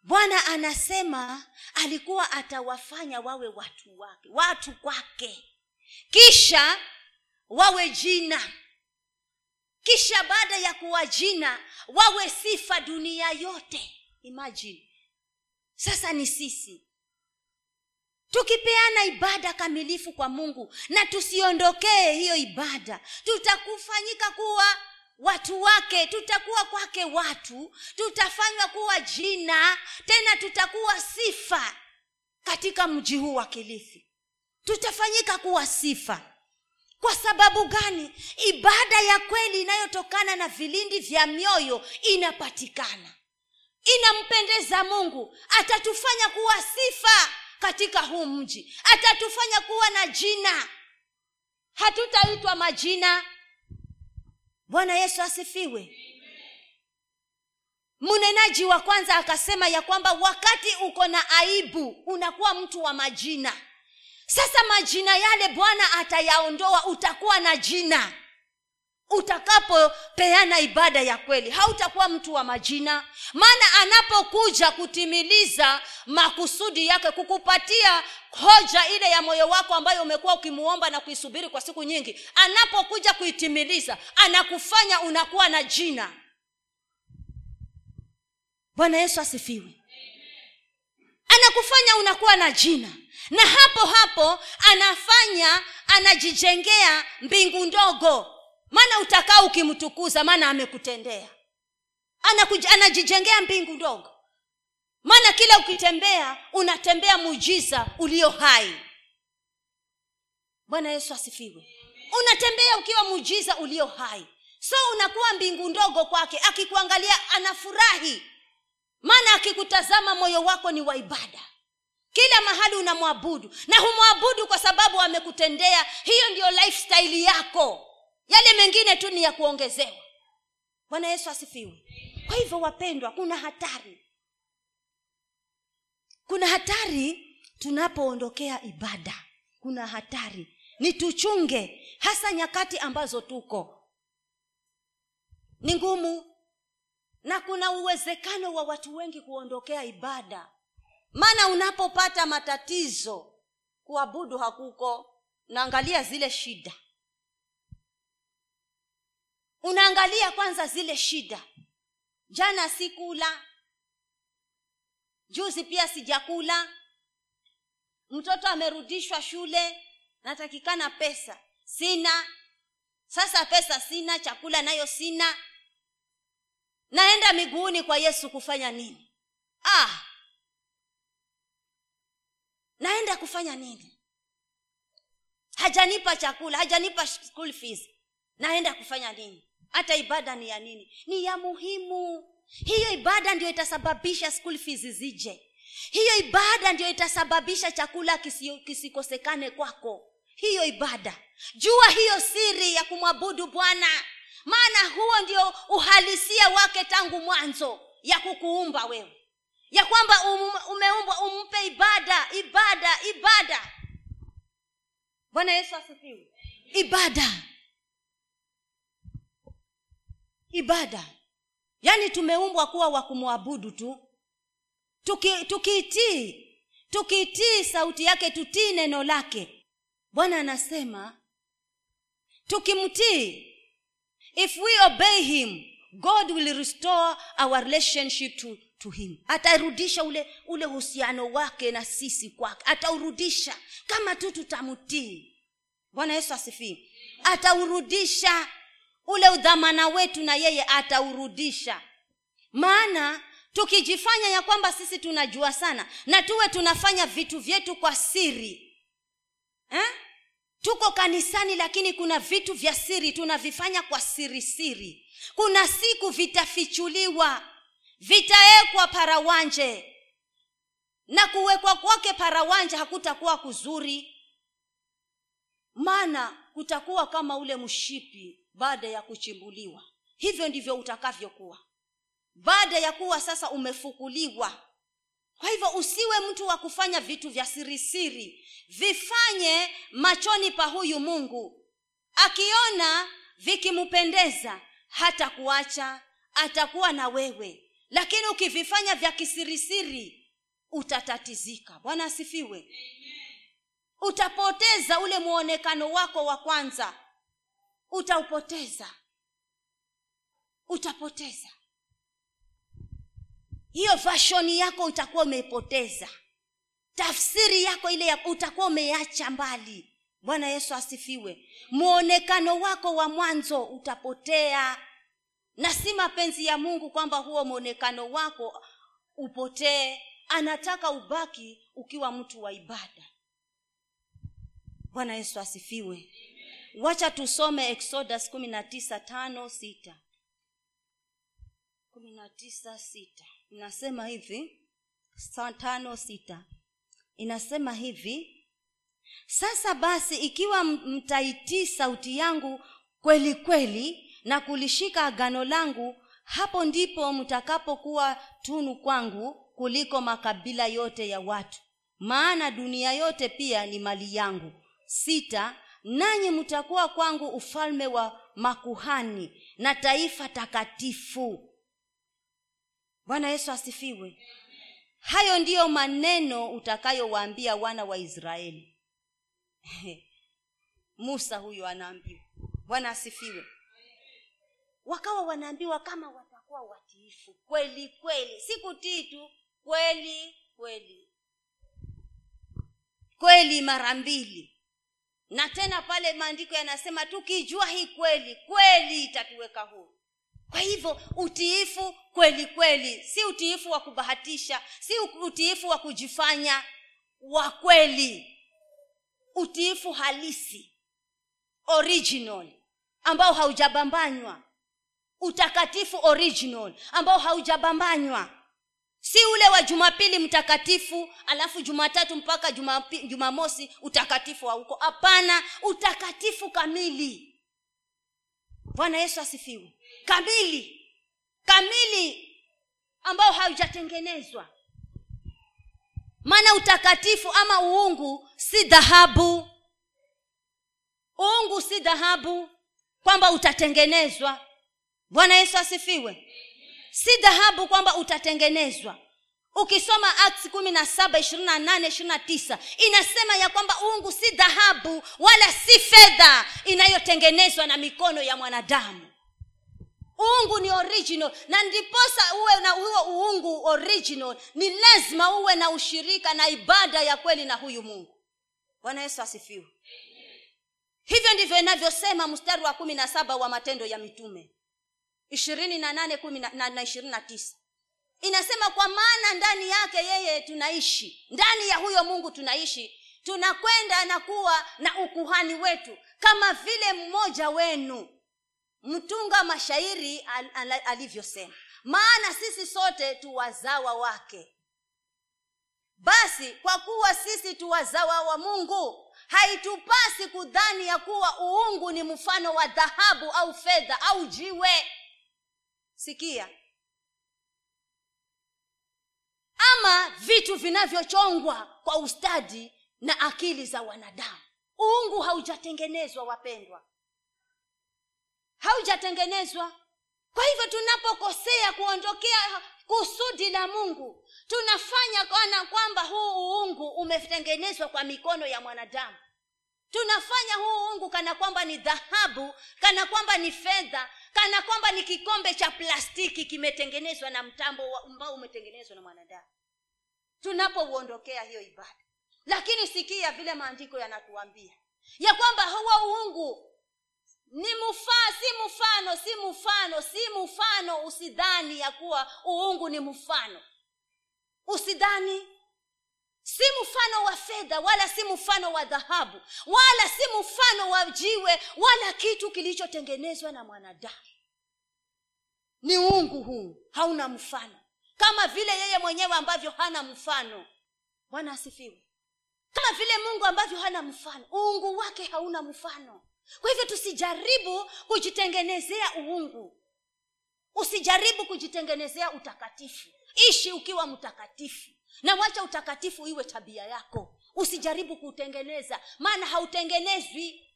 bwana anasema alikuwa atawafanya wawe watu wake watu kwake. Kisha wawe jina. Kisha baada ya kuwa jina wawe sifa dunia yote. Imagine. Sasa ni sisi tukipeana ibada kamilifu kwa mungu na tusiondokee hiyo ibada tutakufanyika kuwa watu wake tutakuwa kwake watu tutafanywa kuwa jina tena tutakuwa sifa katika mji huu wa kilifi. Tutafanyika kuwa sifa. Kwa sababu gani? Ibada ya kweli inayotokana na vilindi vya mioyo inapatikana. Inampendeza mungu atatufanya kuwa sifa katika huu mji. Atatufanya kuwa na jina. Hatutaitwa majina. Bwana yesu asifiwe. Mnenaji wa kwanza akasema ya kwamba wakati uko na aibu unakuwa mtu wa majina. Sasa majina yale bwana atayaondoa utakuwa na jina utakapopeana ibada ya kweli hautakuwa mtu wa majina. Maana anapokuja kutimiliza makusudi yake kukupatia hoja ile ya moyo wako ambayo umekuwa ukimuomba na kuisubiri kwa siku nyingi anapokuja kuitimiliza anakufanya unakuwa na jina. Bwana yesu asifiwe. Anakufanya unakuwa na jina. Na hapo hapo anafanya anajijengea mbingu ndogo maana utakaa ukimtukuza maana amekutendea. Anajijengea mbingu ndogo. Maana kila ukitembea unatembea mujiza ulio hai. Bwana yesu asifiwe. Unatembea ukiwa mujiza ulio hai. So unakuwa mbingu ndogo kwake akikuangalia anafurahi. Maana akikutazama moyo wako ni wa ibada. Kila mahali unamwabudu. Na humwabudu kwa sababu amekutendea. Hiyo ndiyo lifestyle yako yale mengine tu ni ya kuongezewa. Bwana yesu asifiwe. Kwa hivyo wapendwa kuna hatari. Kuna hatari tunapoondokea ibada. Kuna hatari. Ni tuchunge hasa nyakati ambazo tuko. Ni ngumu. Na kuna uwezekano wa watu wengi kuondokea ibada. Maana unapopata matatizo kuabudu hakuko. Naangalia zile shida unaangalia kwanza zile shida. Jana sikula. Juzi pia sijakula. Mtoto amerudishwa shule. Natakikana pesa. Sina. Sasa pesa sina chakula nayo sina. Naenda miguuni kwa yesu kufanya nini? Ah! Naenda kufanya nini? Hajanipa chakula hajanipa school fees. Naenda kufanya nini hata ibada ni ya nini? Ni ya muhimu. Hiyo ibada ndio itasababisha school fees zije. Hiyo ibada ndio itasababisha chakula kisi, kisikosekane kwako. Hiyo ibada. Jua hiyo siri ya kumwabudu bwana. Maana huo ndio uhalisia wake tangu mwanzo ya kukuumba wewe. Ya kwamba um, umeumbwa umpe ibada ibada ibada. Bwana yesu asifiwe. Ibada ibada. Yaani tumeumbwa kuwa wa kumwabudu tu. Tukiitii tuki tukiitii sauti yake tutii neno lake. Bwana anasema tukimtii if we obey him god will restore our relationship to, to him. Atarudisha ule ule uhusiano wake na sisi kwake. Ataurudisha kama tu tutamtii. Bwana yesu asifii ataurudisha ule udhamana wetu na yeye ataurudisha. Maana tukijifanya ya kwamba sisi tunajua sana na tuwe tunafanya vitu vyetu kwa siri eh? tuko kanisani lakini kuna vitu vya siri tunavifanya kwa siri siri. Kuna siku vitafichuliwa vitawekwa parawanje. Na kuwekwa kwake parawanje hakutakuwa kuzuri. Maana kutakuwa kama ule mshipi baada ya kuchimbuliwa. Hivyo ndivyo utakavyokuwa. Baada ya kuwa sasa umefukuliwa. Kwa hivyo usiwe mtu wa kufanya vitu vya sirisiri. Vifanye machoni pa huyu mungu. Akiona vikimpendeza hata kuacha atakuwa na wewe. Lakini ukivifanya vya kisirisiri utatatizika. Bwana asifiwe. Utapoteza ule mwonekano wako wa kwanza utaupoteza. Utapoteza. Hiyo fashoni yako utakuwa umeipoteza. Tafsiri yako ile ya utakuwa umeacha mbali. Bwana yesu asifiwe. Mwonekano wako wa mwanzo utapotea. Na si mapenzi ya mungu kwamba huo mwonekano wako upotee. Anataka ubaki ukiwa mtu wa ibada. Bwana yesu asifiwe wacha tusome exodus kumi na tisa tano sita. kumi na tisa sita. Inasema hivi tano sita. Inasema hivi sasa basi ikiwa mtaitii sauti yangu kweli kweli na kulishika agano langu hapo ndipo mtakapokuwa tunu kwangu kuliko makabila yote ya watu. Maana dunia yote pia ni mali yangu. Sita nanyi mtakuwa kwangu ufalme wa makuhani na taifa takatifu. Bwana yesu asifiwe. Hayo ndiyo maneno utakayowaambia wana wa israeli. Musa huyo anaambiwa. Bwana asifiwe. Wakawa wanaambiwa kama watakuwa watiifu. Kweli kweli. Si kutii tu. Kweli kweli. Kweli mara mbili na tena pale maandiko yanasema tukijua hii kweli kweli itatuweka huru. Kwa hivyo utiifu kweli kweli si utiifu wa kubahatisha si utiifu wa kujifanya wa kweli. Utiifu halisi original ambao haujabambanywa. Utakatifu original ambao haujabambanywa si ule wa jumapili mtakatifu alafu jumatatu mpaka jumamosi utakatifu hauko. Hapana utakatifu kamili. Bwana yesu asifiwe. Kamili. Kamili ambao haujatengenezwa. Maana utakatifu ama uungu si dhahabu. Uungu si dhahabu kwamba utatengenezwa. Bwana yesu asifiwe si dhahabu kwamba utatengenezwa. Ukisoma acts kumi na saba ishirini na nane ishirini na tisa inasema ya kwamba uungu si dhahabu wala si fedha inayotengenezwa na mikono ya mwanadamu. Uungu ni original na ndiposa uwe na huo uungu original ni lazima uwe na ushirika na ibada ya kweli na huyu mungu. Bwana yesu asifiwe. Hivyo ndivyo inavyosema mstari wa kumi na saba wa matendo ya mitume ishirini na nane kumi na, ishirini na tisa. Inasema kwa maana ndani yake yeye tunaishi ndani ya huyo mungu tunaishi tunakwenda na kuwa na ukuhani wetu kama vile mmoja wenu. Mtunga mashairi al, al, alivyosema. Maana sisi sote tu wazawa wake. Basi kwa kuwa sisi tu wazawa wa mungu haitupasi kudhani ya kuwa uungu ni mfano wa dhahabu au fedha au jiwe sikia. Ama vitu vinavyochongwa kwa ustadi na akili za wanadamu. Uungu haujatengenezwa wapendwa. Haujatengenezwa. Kwa hivyo tunapokosea kuondokea kusudi la mungu tunafanya kana kwamba huu uungu umetengenezwa kwa mikono ya mwanadamu. Tunafanya huu ungu kana kwamba ni dhahabu kana kwamba ni fedha kana kwamba ni kikombe cha plastiki kimetengenezwa na mtambo ambao umetengenezwa na mwanadamu. Tunapouondokea hiyo ibada. Lakini sikia vile maandiko yanatuambia. Ya kwamba huo uungu ni mfaa si mfano si mfano si mfano usidhani ya kuwa uungu ni mfano usidhani si mfano wa fedha wala si mfano wa dhahabu wala si mfano wa jiwe wala kitu kilichotengenezwa na mwanadamu. Ni uungu huu hauna mfano. Kama vile yeye mwenyewe ambavyo hana mfano. Bwana asifiwe. Kama vile mungu ambavyo hana mfano uungu wake hauna mfano. Kwa hivyo tusijaribu kujitengenezea uungu. Usijaribu kujitengenezea utakatifu. Ishi ukiwa mtakatifu na wacha utakatifu iwe tabia yako. Usijaribu kuutengeneza. Maana hautengenezwi.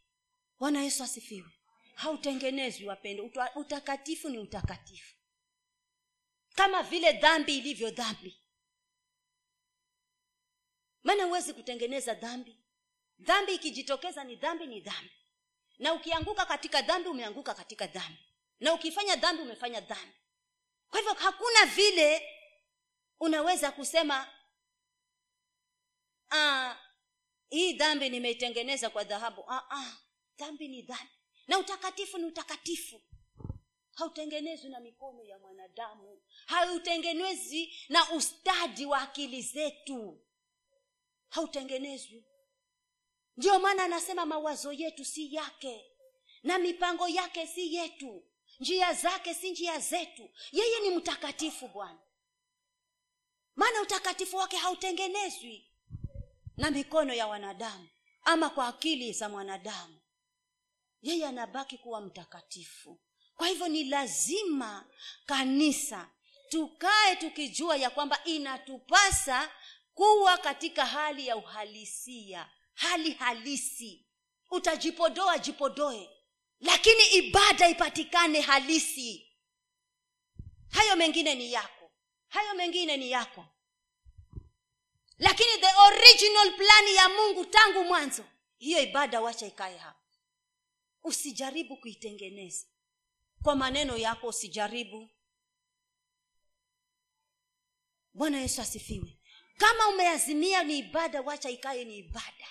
Bwana yesu asifiwe. Hautengenezwi wapendo utakatifu ni utakatifu. Kama vile dhambi ilivyo dhambi. Maana huwezi kutengeneza dhambi. Dhambi ikijitokeza ni dhambi ni dhambi. Na ukianguka katika dhambi umeanguka katika dhambi. Na ukifanya dhambi umefanya dhambi. Kwa hivyo hakuna vile unaweza kusema ah, hii dhambi nimeitengeneza kwa dhahabu. Ah, ah, dhambi ni dhambi. Na utakatifu ni utakatifu. Hautengenezwi na mikono ya mwanadamu. Hautengenezwi na ustadi wa akili zetu. Hautengenezwi. Ndiyo maana anasema mawazo yetu si yake na mipango yake si yetu. Njia zake si njia zetu. Yeye ni mtakatifu bwana maana utakatifu wake hautengenezwi na mikono ya wanadamu ama kwa akili za mwanadamu. Yeye anabaki kuwa mtakatifu. Kwa hivyo ni lazima kanisa tukae tukijua ya kwamba inatupasa kuwa katika hali ya uhalisia. Hali halisi. Utajipodoa jipodoe. Lakini ibada ipatikane halisi. Hayo mengine ni yako hayo mengine ni yako. Lakini the original plani ya mungu tangu mwanzo hiyo ibada wacha ikae hapa. Usijaribu kuitengeneza. Kwa maneno yako usijaribu. Bwana yesu asifiwe. Kama umeazimia ni ibada wacha ikaye ni ibada.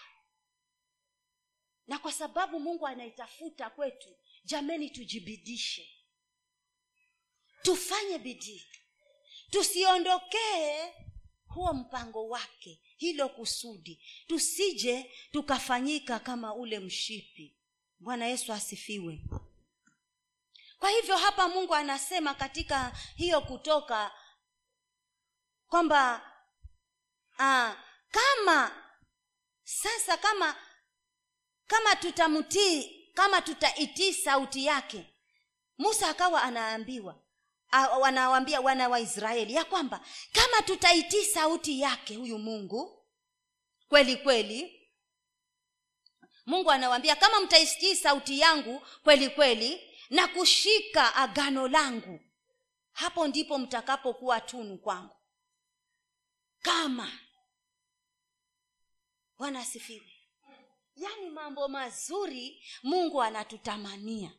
Na kwa sababu mungu anaitafuta kwetu jameni tujibidishe. Tufanye bidii tusiondokee huo mpango wake hilo kusudi. Tusije tukafanyika kama ule mshipi. Bwana yesu asifiwe. Kwa hivyo hapa mungu anasema katika hiyo kutoka kwamba aa, kama sasa kama kama tutamtii kama tutaitii sauti yake. Musa akawa anaambiwa wanawambia wana wa israeli ya kwamba kama tutaitii sauti yake huyu mungu kweli kweli mungu anawambia kama mtaitii sauti yangu kweli kweli na kushika agano langu hapo ndipo mtakapokuwa tunu kwangu. Kama bwana asifiwe. Yaani mambo mazuri mungu anatutamania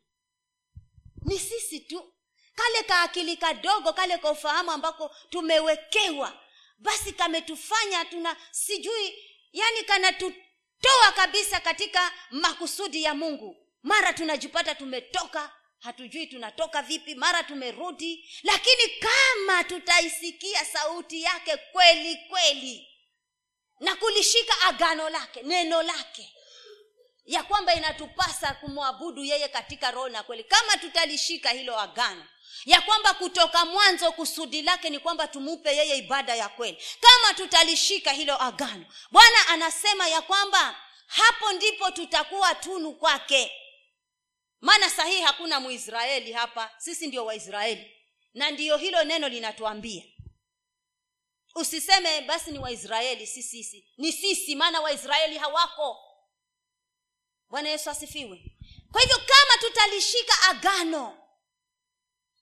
ni sisi tu kale kaakili kadogo kale ka ufahamu ambako tumewekewa. Basi kametufanya tuna sijui yani kanatutoa kabisa katika makusudi ya mungu. Mara tunajipata tumetoka hatujui tunatoka vipi mara tumerudi. Lakini kama tutaisikia sauti yake kweli kweli na kulishika agano lake neno lake ya kwamba inatupasa kumwabudu yeye katika roho na kweli kama tutalishika hilo agano ya kwamba kutoka mwanzo kusudi lake ni kwamba tumupe yeye ibada ya kweli. Kama tutalishika hilo agano bwana anasema ya kwamba hapo ndipo tutakuwa tunu kwake. Maana sahihi hakuna muisraeli hapa sisi ndio waisraeli. Na ndiyo hilo neno linatuambia. Usiseme basi ni waisraeli si sisi. Ni sisi maana waisraeli hawako. Bwana yesu asifiwe. Kwa hivyo kama tutalishika agano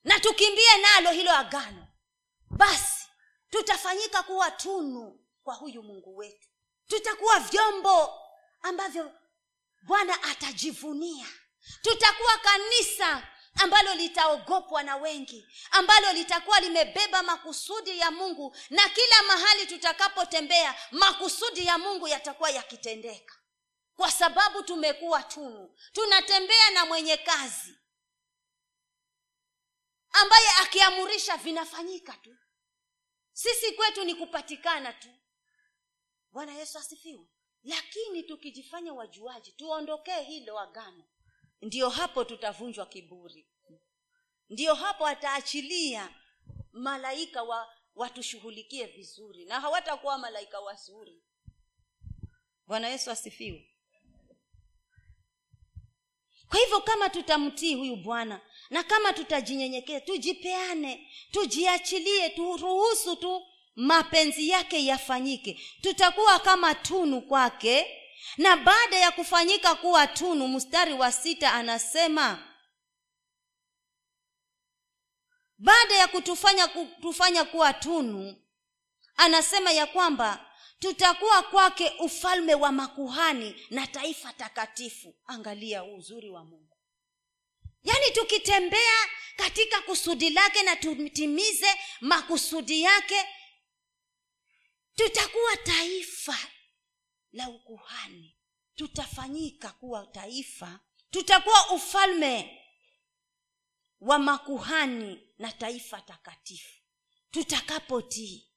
na tukimbie nalo hilo agano basi tutafanyika kuwa tunu kwa huyu mungu wetu. Tutakuwa vyombo ambavyo bwana atajivunia. Tutakuwa kanisa ambalo litaogopwa na wengi ambalo litakuwa limebeba makusudi ya mungu na kila mahali tutakapotembea makusudi ya mungu yatakuwa yakitendeka. Kwa sababu tumekuwa tunu tunatembea na mwenye kazi ambaye akiamurisha vinafanyika tu. Sisi kwetu ni kupatikana tu. Bwana yesu asifiwe. Lakini tukijifanya wajuaji tuondokee hilo agano. Ndiyo hapo tutavunjwa kiburi. Ndiyo hapo ataachilia malaika wa watushughulikie vizuri na hawatakuwa malaika wazuri. Bwana yesu asifiwe. Kwa hivyo kama tutamtii huyu bwana na kama tutajinyenyekea tujipeane tujiachilie turuhusu tu mapenzi yake yafanyike. Tutakuwa kama tunu kwake. Na baada ya kufanyika kuwa tunu mstari wa sita anasema baada ya kutufanya kutufanya kuwa tunu anasema ya kwamba tutakuwa kwake ufalme wa makuhani na taifa takatifu. Angalia uzuri wa mungu yaani tukitembea katika kusudi lake na tutimize makusudi yake tutakuwa taifa la ukuhani. Tutafanyika kuwa taifa. Tutakuwa ufalme wa makuhani na taifa takatifu. Tutakapotii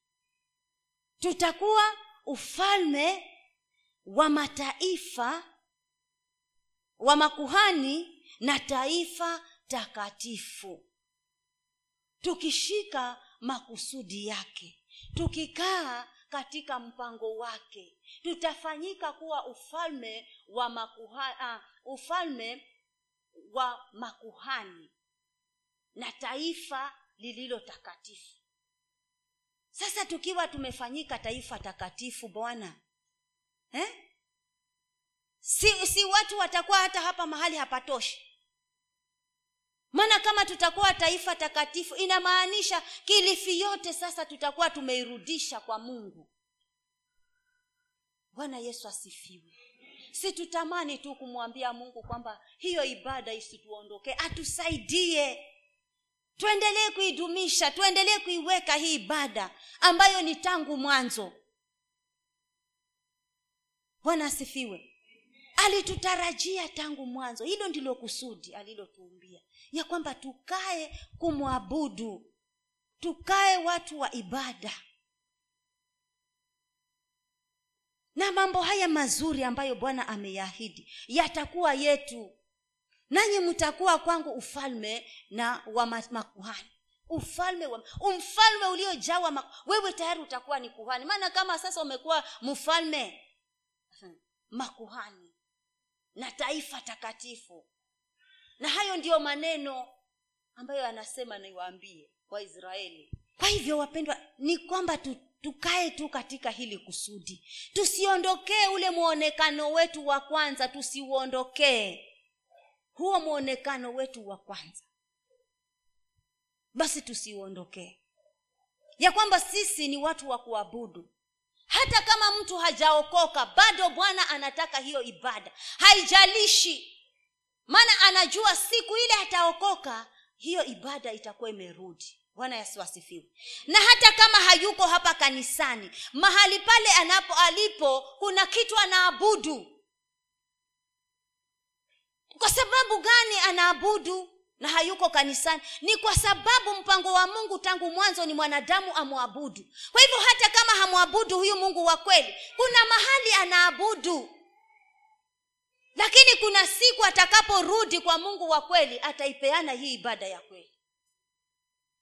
tutakuwa ufalme wa mataifa wa makuhani na taifa takatifu. Tukishika makusudi yake tukikaa katika mpango wake tutafanyika kuwa ufalme wa makuha, uh, ufalme wa makuhani na taifa lililo takatifu. Sasa tukiwa tumefanyika taifa takatifu bwana eh? si, si watu watakuwa hata hapa mahali hapatoshi maana kama tutakuwa taifa takatifu inamaanisha kilifi yote sasa tutakuwa tumeirudisha kwa mungu. Bwana yesu asifiwe. Si tutamani tu kumwambia mungu kwamba hiyo ibada isituondokee atusaidie. Tuendelee kuidumisha tuendelee kuiweka hii ibada ambayo ni tangu mwanzo. Bwana asifiwe. Alitutarajia tangu mwanzo. Hilo ndilo kusudi alilotuumbia ya kwamba tukae kumwabudu tukae watu wa ibada. Na mambo haya mazuri ambayo bwana ameyaahidi yatakuwa yetu. Nanyi mtakuwa kwangu ufalme na wa makuhani. Ufalme wa umfalme uliojawa maku... wewe tayari utakuwa ni kuhani. Maana kama sasa umekuwa mfalme makuhani na taifa takatifu na hayo ndiyo maneno ambayo anasema niwaambie waisraeli kwa hivyo wapendwa ni kwamba tu, tukae tu katika hili kusudi. Tusiondokee ule mwonekano wetu wa kwanza tusiuondokee huo mwonekano wetu wa kwanza. Basi tusiuondokee. Ya kwamba sisi ni watu wa kuabudu. Hata kama mtu hajaokoka bado bwana anataka hiyo ibada. Haijalishi maana anajua siku ile ataokoka hiyo ibada itakuwa imerudi. Bwana yesu asifiwe. Na hata kama hayuko hapa kanisani mahali pale anapo alipo kuna kitu anaabudu. Kwa sababu gani anaabudu na hayuko kanisani? Ni kwa sababu mpango wa mungu tangu mwanzo ni mwanadamu amwabudu. Kwa hivyo hata kama hamwabudu huyu mungu wa kweli kuna mahali anaabudu lakini kuna siku atakaporudi kwa mungu wa kweli ataipeana hii ibada ya kweli.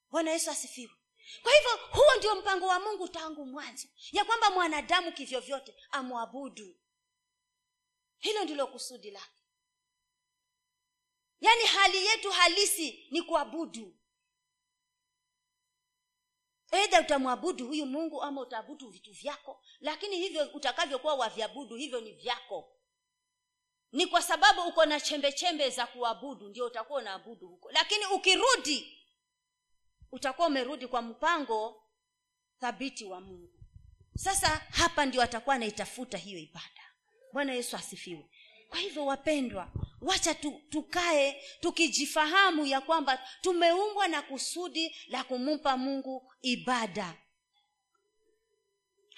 Bwana yesu asifiwe. Kwa hivyo huo ndio mpango wa mungu tangu mwanzo ya kwamba mwanadamu kivyovyote amwabudu. Hilo ndilo kusudi lake. Yaani hali yetu halisi ni kuabudu. Edha utamwabudu huyu mungu ama utaabudu vitu vyako lakini hivyo utakavyokuwa waviabudu hivyo ni vyako ni kwa sababu uko na chembe chembe za kuabudu ndio utakuwa unaabudu huko. Lakini ukirudi utakuwa umerudi kwa mpango thabiti wa mungu. Sasa hapa ndio atakuwa anaitafuta hiyo ibada. Bwana yesu asifiwe. Kwa hivyo wapendwa wacha tu, tukae tukijifahamu ya kwamba tumeumbwa na kusudi la kumpa mungu ibada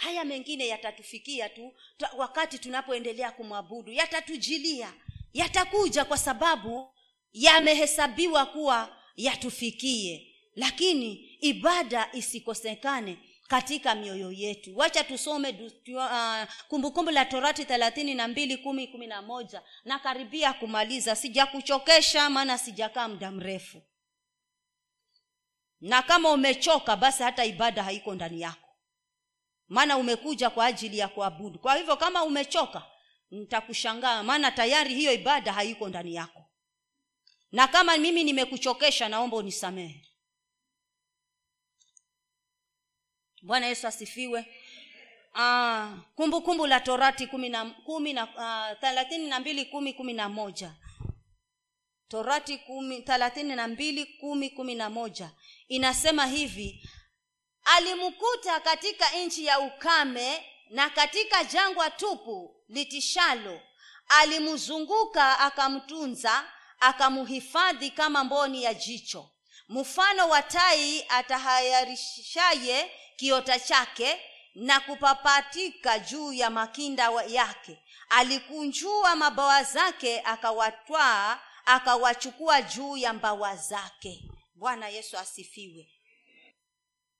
haya mengine yatatufikia tu wakati tunapoendelea kumwabudu. Yatatujilia. Yatakuja kwa sababu yamehesabiwa kuwa yatufikie. Lakini ibada isikosekane katika mioyo yetu. Wacha tusome kumbukumbu tu, uh, kumbukumbu la torati thelathini na mbili kumi kumi na moja. Na karibia kumaliza. Sijakuchokesha maana sijakaa muda mrefu. Na kama umechoka basi hata ibada haiko ndani yako maana umekuja kwa ajili ya kuabudu. Kwa hivyo kama umechoka nitakushangaa maana tayari hiyo ibada haiko ndani yako. Na kama mimi nimekuchokesha naomba unisamehe. Bwana yesu asifiwe. Ah, kumbukumbu kumbu la torati ah, thelathini na mbili kumi kumi na moja. Torati thelathini na mbili kumi kumi na moja. Inasema hivi alimkuta katika nchi ya ukame na katika jangwa tupu litishalo. Alimzunguka akamtunza akamhifadhi kama mboni ya jicho. Mfano wa tai atahayarishaye kiota chake na kupapatika juu ya makinda yake. Alikunjua mabawa zake akawatwaa akawachukua juu ya mbawa zake. Bwana yesu asifiwe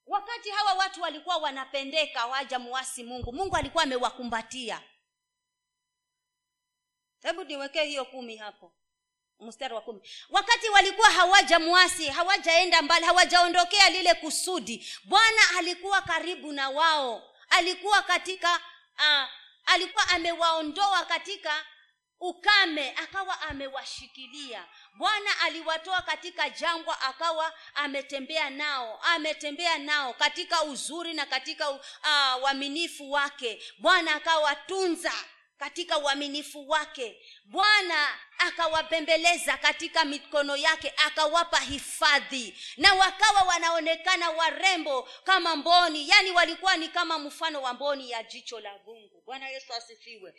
wakati hawa watu walikuwa wanapendeka waja muasi mungu mungu alikuwa amewakumbatia. Hebu niwekee hiyo kumi hapo mstari wa kumi. Wakati walikuwa hawaja mwasi hawajaenda mbali hawajaondokea lile kusudi bwana alikuwa karibu na wao alikuwa katika uh, alikuwa amewaondoa katika ukame akawa amewashikilia. Bwana aliwatoa katika jangwa akawa ametembea nao ametembea nao katika uzuri na katika uaminifu uh, wake. Bwana akawatunza katika uaminifu wake. Bwana akawabembeleza katika mikono yake akawapa hifadhi. Na wakawa wanaonekana warembo kama mboni yaani walikuwa ni kama mfano wa mboni ya jicho la gungu bwana yesu asifiwe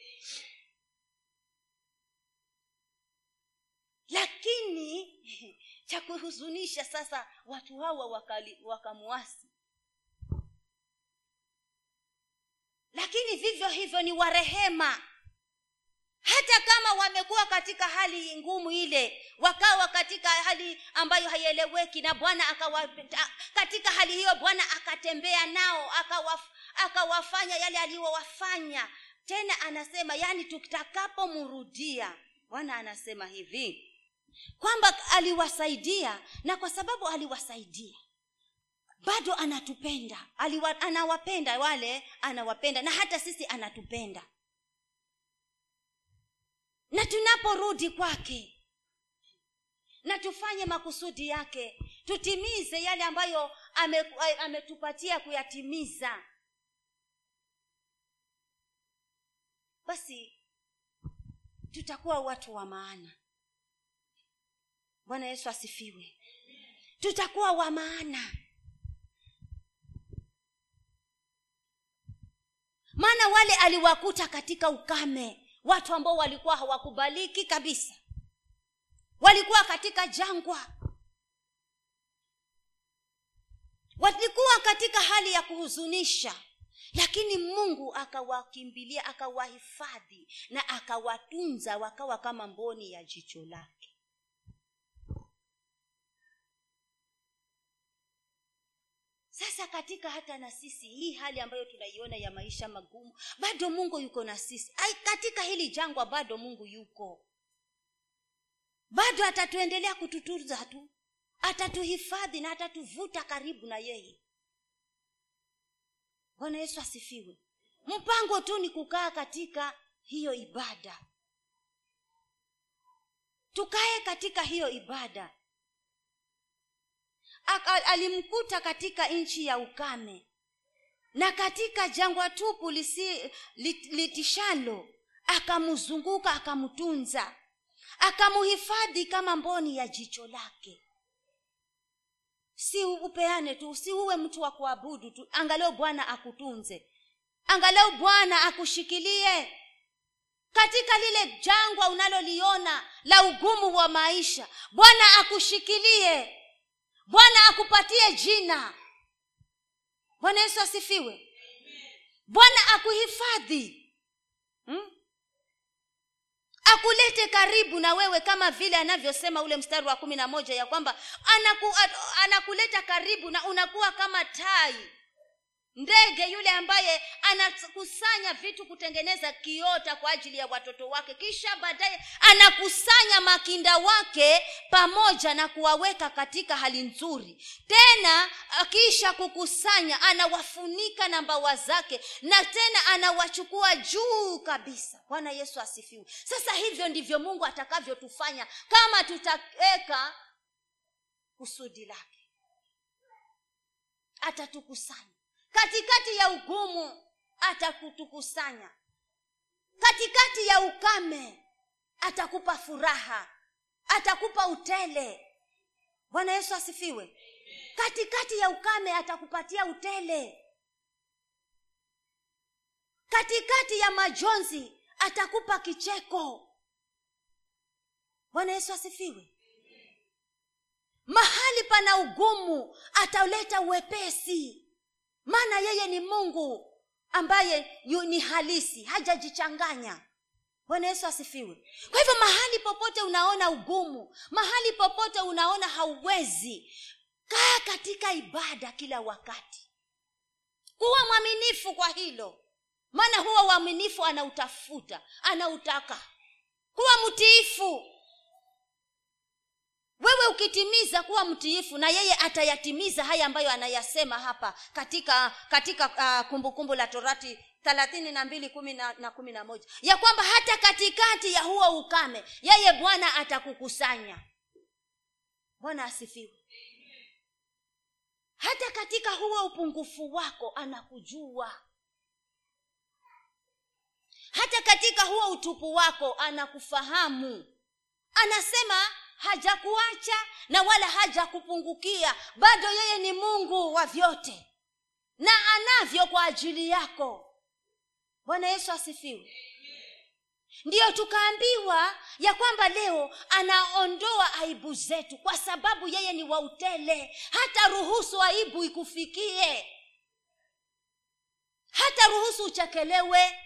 lakini cha kuhuzunisha sasa watu hawa wakamuasi lakini vivyo hivyo ni warehema hata kama wamekuwa katika hali ngumu ile wakawa katika hali ambayo haieleweki na bwana akawa katika hali hiyo bwana akatembea nao akawaf, akawafanya yale aliyowafanya. Tena anasema yani tutakapomrudia. Bwana anasema hivi kwamba aliwasaidia na kwa sababu aliwasaidia bado anatupenda. Aliwa, anawapenda wale anawapenda na hata sisi anatupenda. Na tunaporudi kwake na tufanye makusudi yake tutimize yale ambayo ame, ametupatia kuyatimiza. Basi tutakuwa watu wa maana bwana yesu asifiwe. Tutakuwa wa maana. Maana wale aliwakuta katika ukame watu ambao walikuwa hawakubaliki kabisa. Walikuwa katika jangwa. Walikuwa katika hali ya kuhuzunisha. Lakini mungu akawakimbilia akawahifadhi na akawatunza wakawa kama mboni ya jicho lake sasa katika hata na sisi hii hali ambayo tunaiona ya maisha magumu bado mungu yuko na sisi. Ay, katika hili jangwa bado mungu yuko. Bado atatuendelea kututunza tu atatuhifadhi na atatuvuta karibu na yeye. Bwana yesu asifiwe. Mpango tu ni kukaa katika hiyo ibada. Tukae katika hiyo ibada alimkuta katika nchi ya ukame. Na katika jangwa tupu lisi, lit, litishalo akamzunguka akamtunza. Akamuhifadhi kama mboni ya jicho lake. Si upeane tu si uwe mtu wa kuabudu tu. Angalau bwana akutunze. Angalau bwana akushikilie. Katika lile jangwa unaloliona la ugumu wa maisha bwana akushikilie bwana akupatie jina. Bwana yesu asifiwe. Bwana akuhifadhi. Hmm? akulete karibu na wewe kama vile anavyosema ule mstari wa kumi na moja ya kwamba anaku, anakuleta karibu na unakuwa kama tai ndege yule ambaye anakusanya vitu kutengeneza kiota kwa ajili ya watoto wake kisha baadaye anakusanya makinda wake pamoja na kuwaweka katika hali nzuri. Tena kisha kukusanya anawafunika na mbawa zake na tena anawachukua juu kabisa. Bwana yesu asifiwe. Sasa hivyo ndivyo mungu atakavyotufanya kama tutaweka kusudi lake. Atatukusanya katikati ya ugumu atakutukusanya. Katikati ya ukame atakupa furaha atakupa utele. Bwana yesu asifiwe. Katikati ya ukame atakupatia utele. Katikati ya majonzi atakupa kicheko. Bwana yesu asifiwe. Mahali pana ugumu ataleta uwepesi maana yeye ni mungu ambaye yu ni halisi hajajichanganya. Bwana yesu asifiwe. Kwa hivyo mahali popote unaona ugumu mahali popote unaona hauwezi kaa katika ibada kila wakati. Kuwa mwaminifu kwa hilo. Maana huwa uaminifu anautafuta anautaka. Kuwa mtiifu wewe ukitimiza kuwa mtiifu na yeye atayatimiza haya ambayo anayasema hapa katika katika uh, kumbukumbu la torati thelathini na mbili kumi na, na kumi na moja. Ya kwamba hata katikati ya huo ukame yeye bwana atakukusanya. Bwana asifiwe. Hata katika huo upungufu wako anakujua. Hata katika huo utupu wako anakufahamu. Anasema hajakuacha na wala hajakupungukia. Bado yeye ni mungu wa vyote na anavyo kwa ajili yako. Bwana yesu asifiwe. Ndiyo tukaambiwa ya kwamba leo anaondoa aibu zetu kwa sababu yeye ni wa utele. Hata ruhusu aibu ikufikie. Hata ruhusu uchekelewe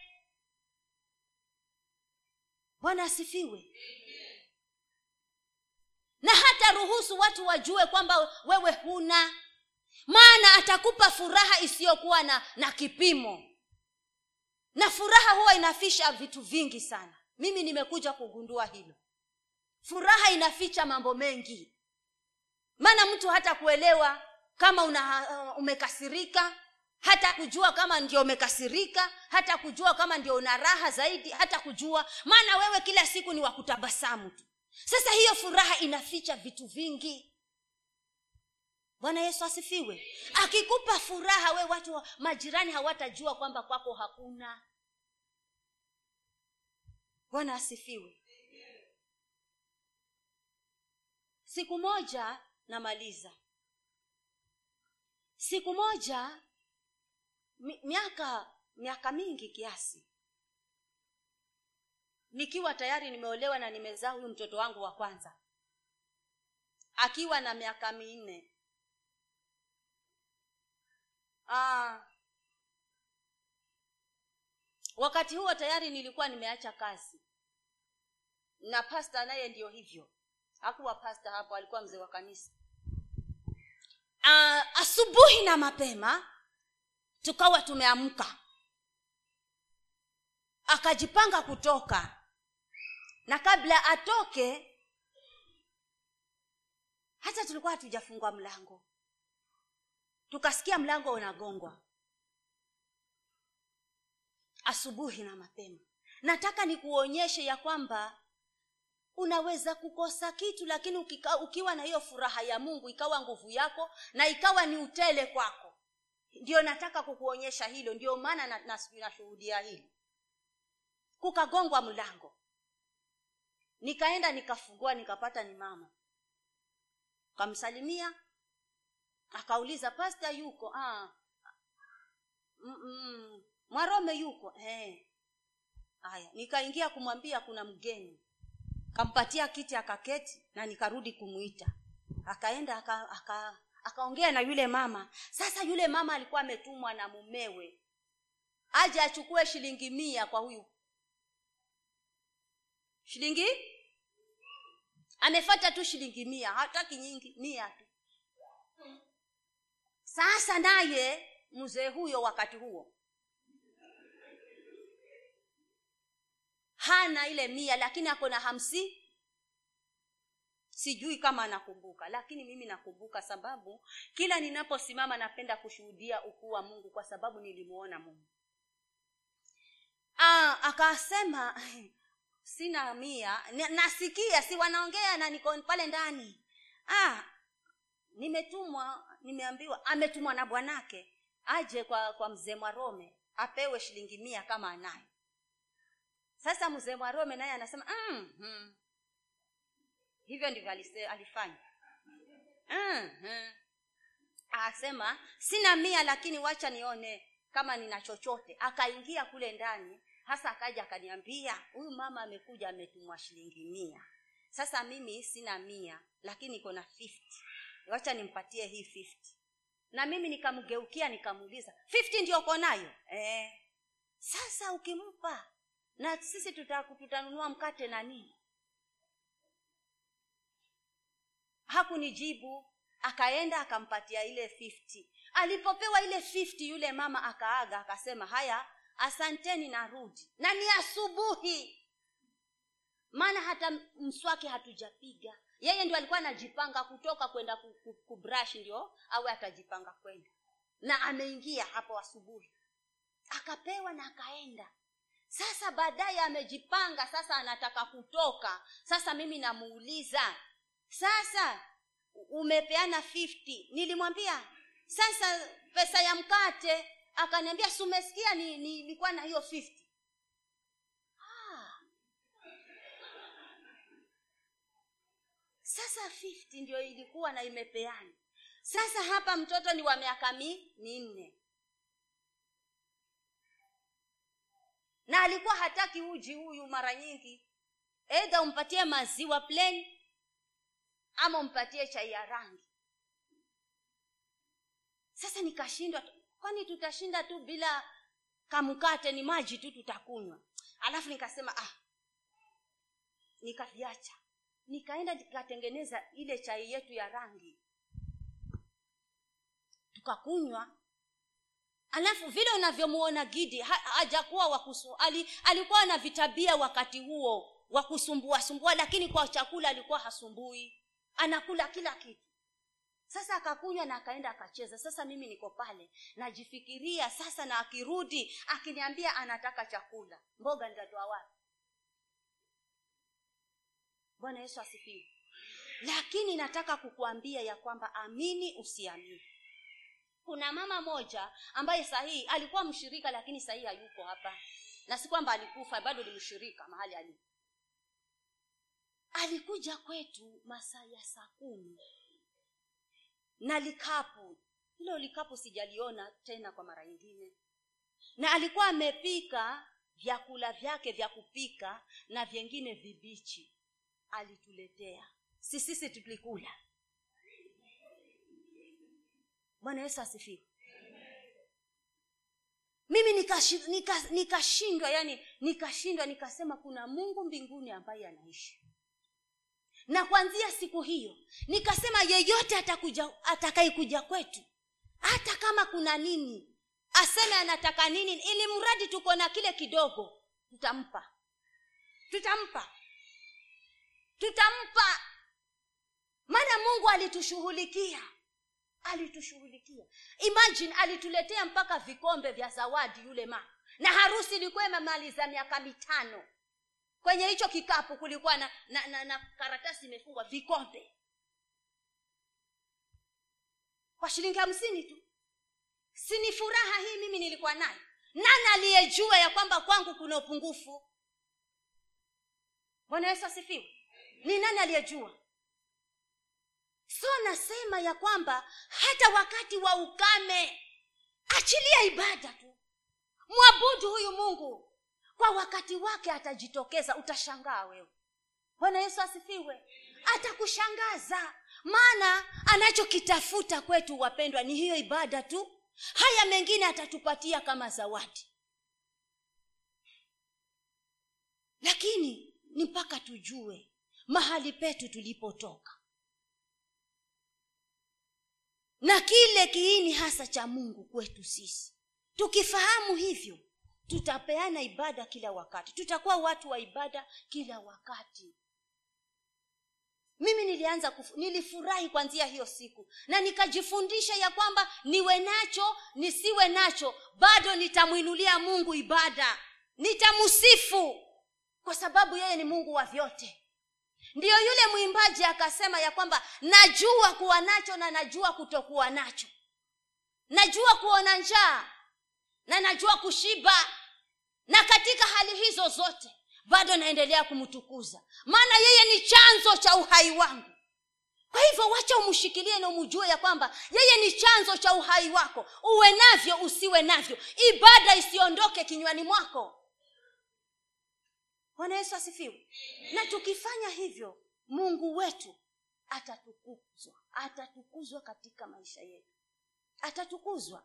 bwana asifiwe na hata ruhusu watu wajue kwamba wewe huna. Maana atakupa furaha isiyokuwa na na kipimo. Na furaha huwa inafisha vitu vingi sana. Mimi nimekuja kugundua hilo. Furaha inaficha mambo mengi. Maana mtu hata kuelewa kama una uh, umekasirika hata kujua kama ndio umekasirika hata kujua kama ndio una raha zaidi hata kujua. Maana wewe kila siku ni wakutabasamu tu sasa hiyo furaha inaficha vitu vingi. Bwana yesu asifiwe. Akikupa furaha we watu majirani hawatajua kwamba kwako hakuna. Bwana asifiwe. Siku moja namaliza. Siku moja mi, miaka miaka mingi kiasi nikiwa tayari nimeolewa na nimezaa huyu mtoto wangu wa kwanza. Akiwa na miaka minne. Ah, wakati huo tayari nilikuwa nimeacha kazi. Na pasta naye ndio hivyo. Hakuwa pasta hapo alikuwa mzee wa kanisa. Ah, asubuhi na mapema tukawa tumeamka. Akajipanga kutoka na kabla atoke hata tulikuwa hatujafungua mlango. Tukasikia mlango unagongwa. Asubuhi na mapema. Nataka nikuonyeshe ya kwamba unaweza kukosa kitu lakini ukika, ukiwa na hiyo furaha ya mungu ikawa nguvu yako na ikawa ni utele kwako. Ndio nataka kukuonyesha hilo. Ndio maana nashuhudia na, na hili. Kukagongwa mlango nikaenda nikafungua nikapata ni mama. Kamsalimia akauliza pasta yuko? Ah. Mm-mm. mwarome yuko. Haya. Nikaingia kumwambia kuna mgeni. Kampatia kiti akaketi na nikarudi kumwita akaenda aka, aka, akaongea na yule mama. Sasa yule mama alikuwa ametumwa na mumewe. Aje achukue shilingi mia kwa huyu shilingi? Amefata tu shilingi mia. Hataki nyingi mia tu. Sasa naye mzee huyo wakati huo hana ile mia lakini ako na hamsini. Sijui kama anakumbuka lakini mimi nakumbuka sababu kila ninaposimama napenda kushuhudia ukuu wa mungu kwa sababu nilimuona mungu. Aa, akasema sina mia. Nasikia si wanaongea na niko pale ndani. Ah, nimetumwa nimeambiwa ametumwa na bwanake aje kwa kwa mzee mwarome apewe shilingi mia kama anayo. Sasa mzee mwarome naye anasema mm, mm. hivyo ndivyo alifanya. Mm, mm. asema sina mia lakini wacha nione kama nina chochote. Akaingia kule ndani hasa akaja akaniambia huyu mama amekuja ametumwa shilingi mia. Sasa mimi sina mia lakini iko na 50 wacha nimpatie hii 50 na mimi nikamgeukia nikamuuliza 50 ndio uko nayo? Eh. sasa ukimpa na sisi tutanunua mkate na nini? Hakunijibu. Akaenda akampatia ile 50 alipopewa ile 50 yule mama akaaga akasema haya asanteni narudi na ni asubuhi. Maana hata mswaki hatujapiga. Yeye ndio alikuwa anajipanga kutoka kwenda kubrash ndio awe atajipanga kwenda. Na ameingia hapo asubuhi. Akapewa na akaenda. Sasa baadaye amejipanga sasa anataka kutoka. Sasa mimi namuuliza sasa umepeana 50 nilimwambia sasa pesa ya mkate akaniambia si umesikia nilikuwa ni, na hiyo 50 ah. sasa 50 ndio ilikuwa na imepeana. Sasa hapa mtoto ni wa miaka minne. Na alikuwa hataki uji huyu mara nyingi. Edha umpatie maziwa plain ama umpatie chai ya rangi. Sasa nikashindwa kwani tutashinda tu bila kamkate ni maji tu tutakunywa. Alafu nikasema ah nikaviacha. Nikaenda nikatengeneza ile chai yetu ya rangi. Tukakunywa. Alafu vile unavyomuona gidi ha, hajakuwa wakusu ali, alikuwa na vitabia wakati huo wa sumbua lakini kwa chakula alikuwa hasumbui. Anakula kila kitu sasa akakunywa na akaenda akacheza. Sasa mimi niko pale. Najifikiria sasa na akirudi akiniambia anataka chakula. Mboga nitatoa wapi? Bwana yesu asifiwe. Lakini nataka kukuambia ya kwamba amini usiamini. Kuna mama moja ambaye sahii alikuwa mshirika lakini sahii hayuko hapa. Na si kwamba alikufa bado ni mshirika mahali alipo. Alikuja kwetu masaa ya saa kumi na likapu. Hilo likapu sijaliona tena kwa mara nyingine. Na alikuwa amepika vyakula vyake vya kupika na vyengine vibichi. Alituletea. Si sisi tulikula. Bwana yesu asifiwe. Mimi nikashindwa nika, nika yani nikashindwa nikasema kuna mungu mbinguni ambaye anaishi na kuanzia siku hiyo nikasema yeyote atakayekuja kwetu hata kama kuna nini aseme anataka nini ili mradi tuko na kile kidogo tutampa. Tutampa. Tutampa. Maana mungu alitushughulikia. Alitushughulikia. Imagine alituletea mpaka vikombe vya zawadi yule ma na harusi ilikuwa imemaliza miaka mitano kwenye hicho kikapu kulikuwa na, na, na, na karatasi imefungwa vikombe. Kwa shilingi hamsini tu. Sini furaha hii mimi nilikuwa nayo? Nani aliyejua ya kwamba kwangu kuna upungufu? Bwana yesu asifiwe. Ni nani aliyejua? So nasema ya kwamba hata wakati wa ukame achilia ibada tu. Mwabudu huyu mungu kwa wakati wake atajitokeza utashangaa wewe. Bwana yesu asifiwe. Atakushangaza. Maana anachokitafuta kwetu wapendwa ni hiyo ibada tu. Haya mengine atatupatia kama zawadi. Lakini ni mpaka tujue mahali petu tulipotoka. Na kile kiini hasa cha mungu kwetu sisi. Tukifahamu hivyo tutapeana ibada kila wakati. Tutakuwa watu wa ibada kila wakati. Mimi nilianza kufu, nilifurahi kwanzia hiyo siku. Na nikajifundisha ya kwamba niwe nacho nisiwe nacho bado nitamwinulia mungu ibada. Nitamsifu kwa sababu yeye ni mungu wa vyote. Ndiyo yule mwimbaji akasema ya kwamba najua kuwa nacho na najua kutokuwa nacho. Najua kuona njaa na najua kushiba na katika hali hizo zote bado naendelea kumtukuza. Maana yeye ni chanzo cha uhai wangu. Kwa hivyo wacha umshikilie na umjue ya kwamba yeye ni chanzo cha uhai wako. Uwe navyo usiwe navyo. Ibada isiondoke kinywani mwako. Bwana yesu asifiwe. Na tukifanya hivyo mungu wetu atatukuzwa. Atatukuzwa katika maisha yetu. Atatukuzwa.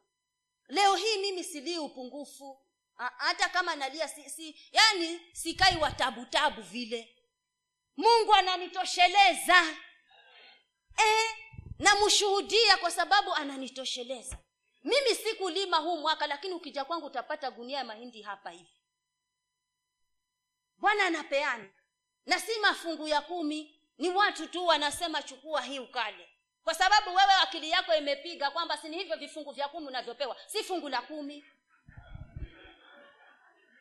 Leo hii mimi silii upungufu hata kama nalia si, si yani sikai watabutabu vile. Mungu ananitosheleza. E, namshuhudia kwa sababu ananitosheleza. Mimi sikulima huu mwaka lakini ukija kwangu utapata gunia ya mahindi hapa hivi. Bwana anapeana. Na si mafungu ya kumi ni watu tu wanasema chukua hii ukale. Kwa sababu wewe akili yako imepiga kwamba si ni hivyo vifungu vya kumi unavyopewa. Si fungu la kumi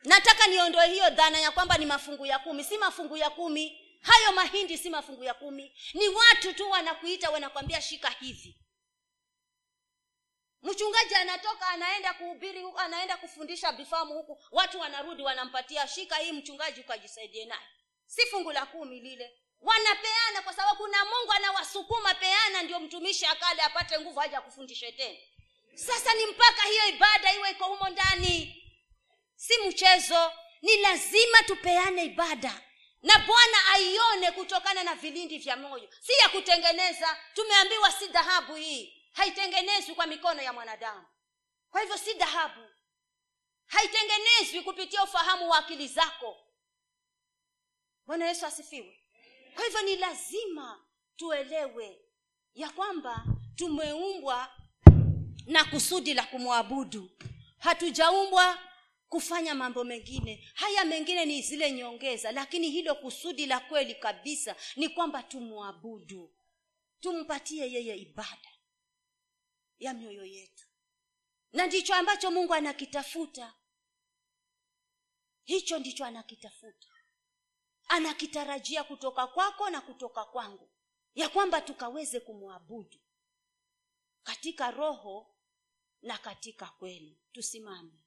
nataka niondoe hiyo dhana ya kwamba ni mafungu ya kumi. Si mafungu ya kumi. Hayo mahindi si mafungu ya kumi. Ni watu tu wanakuita wanakwambia shika hivi mchungaji anatoka anaenda kuhubiri huku anaenda kufundisha bifamu huku watu wanarudi wanampatia shika hii mchungaji ukajisaidie naye. Si fungu la kumi lile. Wanapeana kwa sababu kuna mungu anawasukuma peana ndio mtumishi akale apate nguvu haja kufundishe tena. Sasa ni mpaka hiyo ibada iwe iko humo ndani si mchezo ni lazima tupeane ibada. Na bwana aione kutokana na vilindi vya moyo. Si ya kutengeneza. Tumeambiwa si dhahabu hii. Haitengenezwi kwa mikono ya mwanadamu. Kwa hivyo si dhahabu. Haitengenezwi kupitia ufahamu wa akili zako. Bwana yesu asifiwe. Kwa hivyo ni lazima tuelewe ya kwamba tumeumbwa na kusudi la kumwabudu. Hatujaumbwa kufanya mambo mengine. Haya mengine ni zile nyongeza lakini hilo kusudi la kweli kabisa ni kwamba tumwabudu. Tumpatie yeye ibada ya mioyo yetu. Na ndicho ambacho mungu anakitafuta. Hicho ndicho anakitafuta. Anakitarajia kutoka kwako na kutoka kwangu. Ya kwamba tukaweze kumwabudu katika roho na katika kweli. Tusimame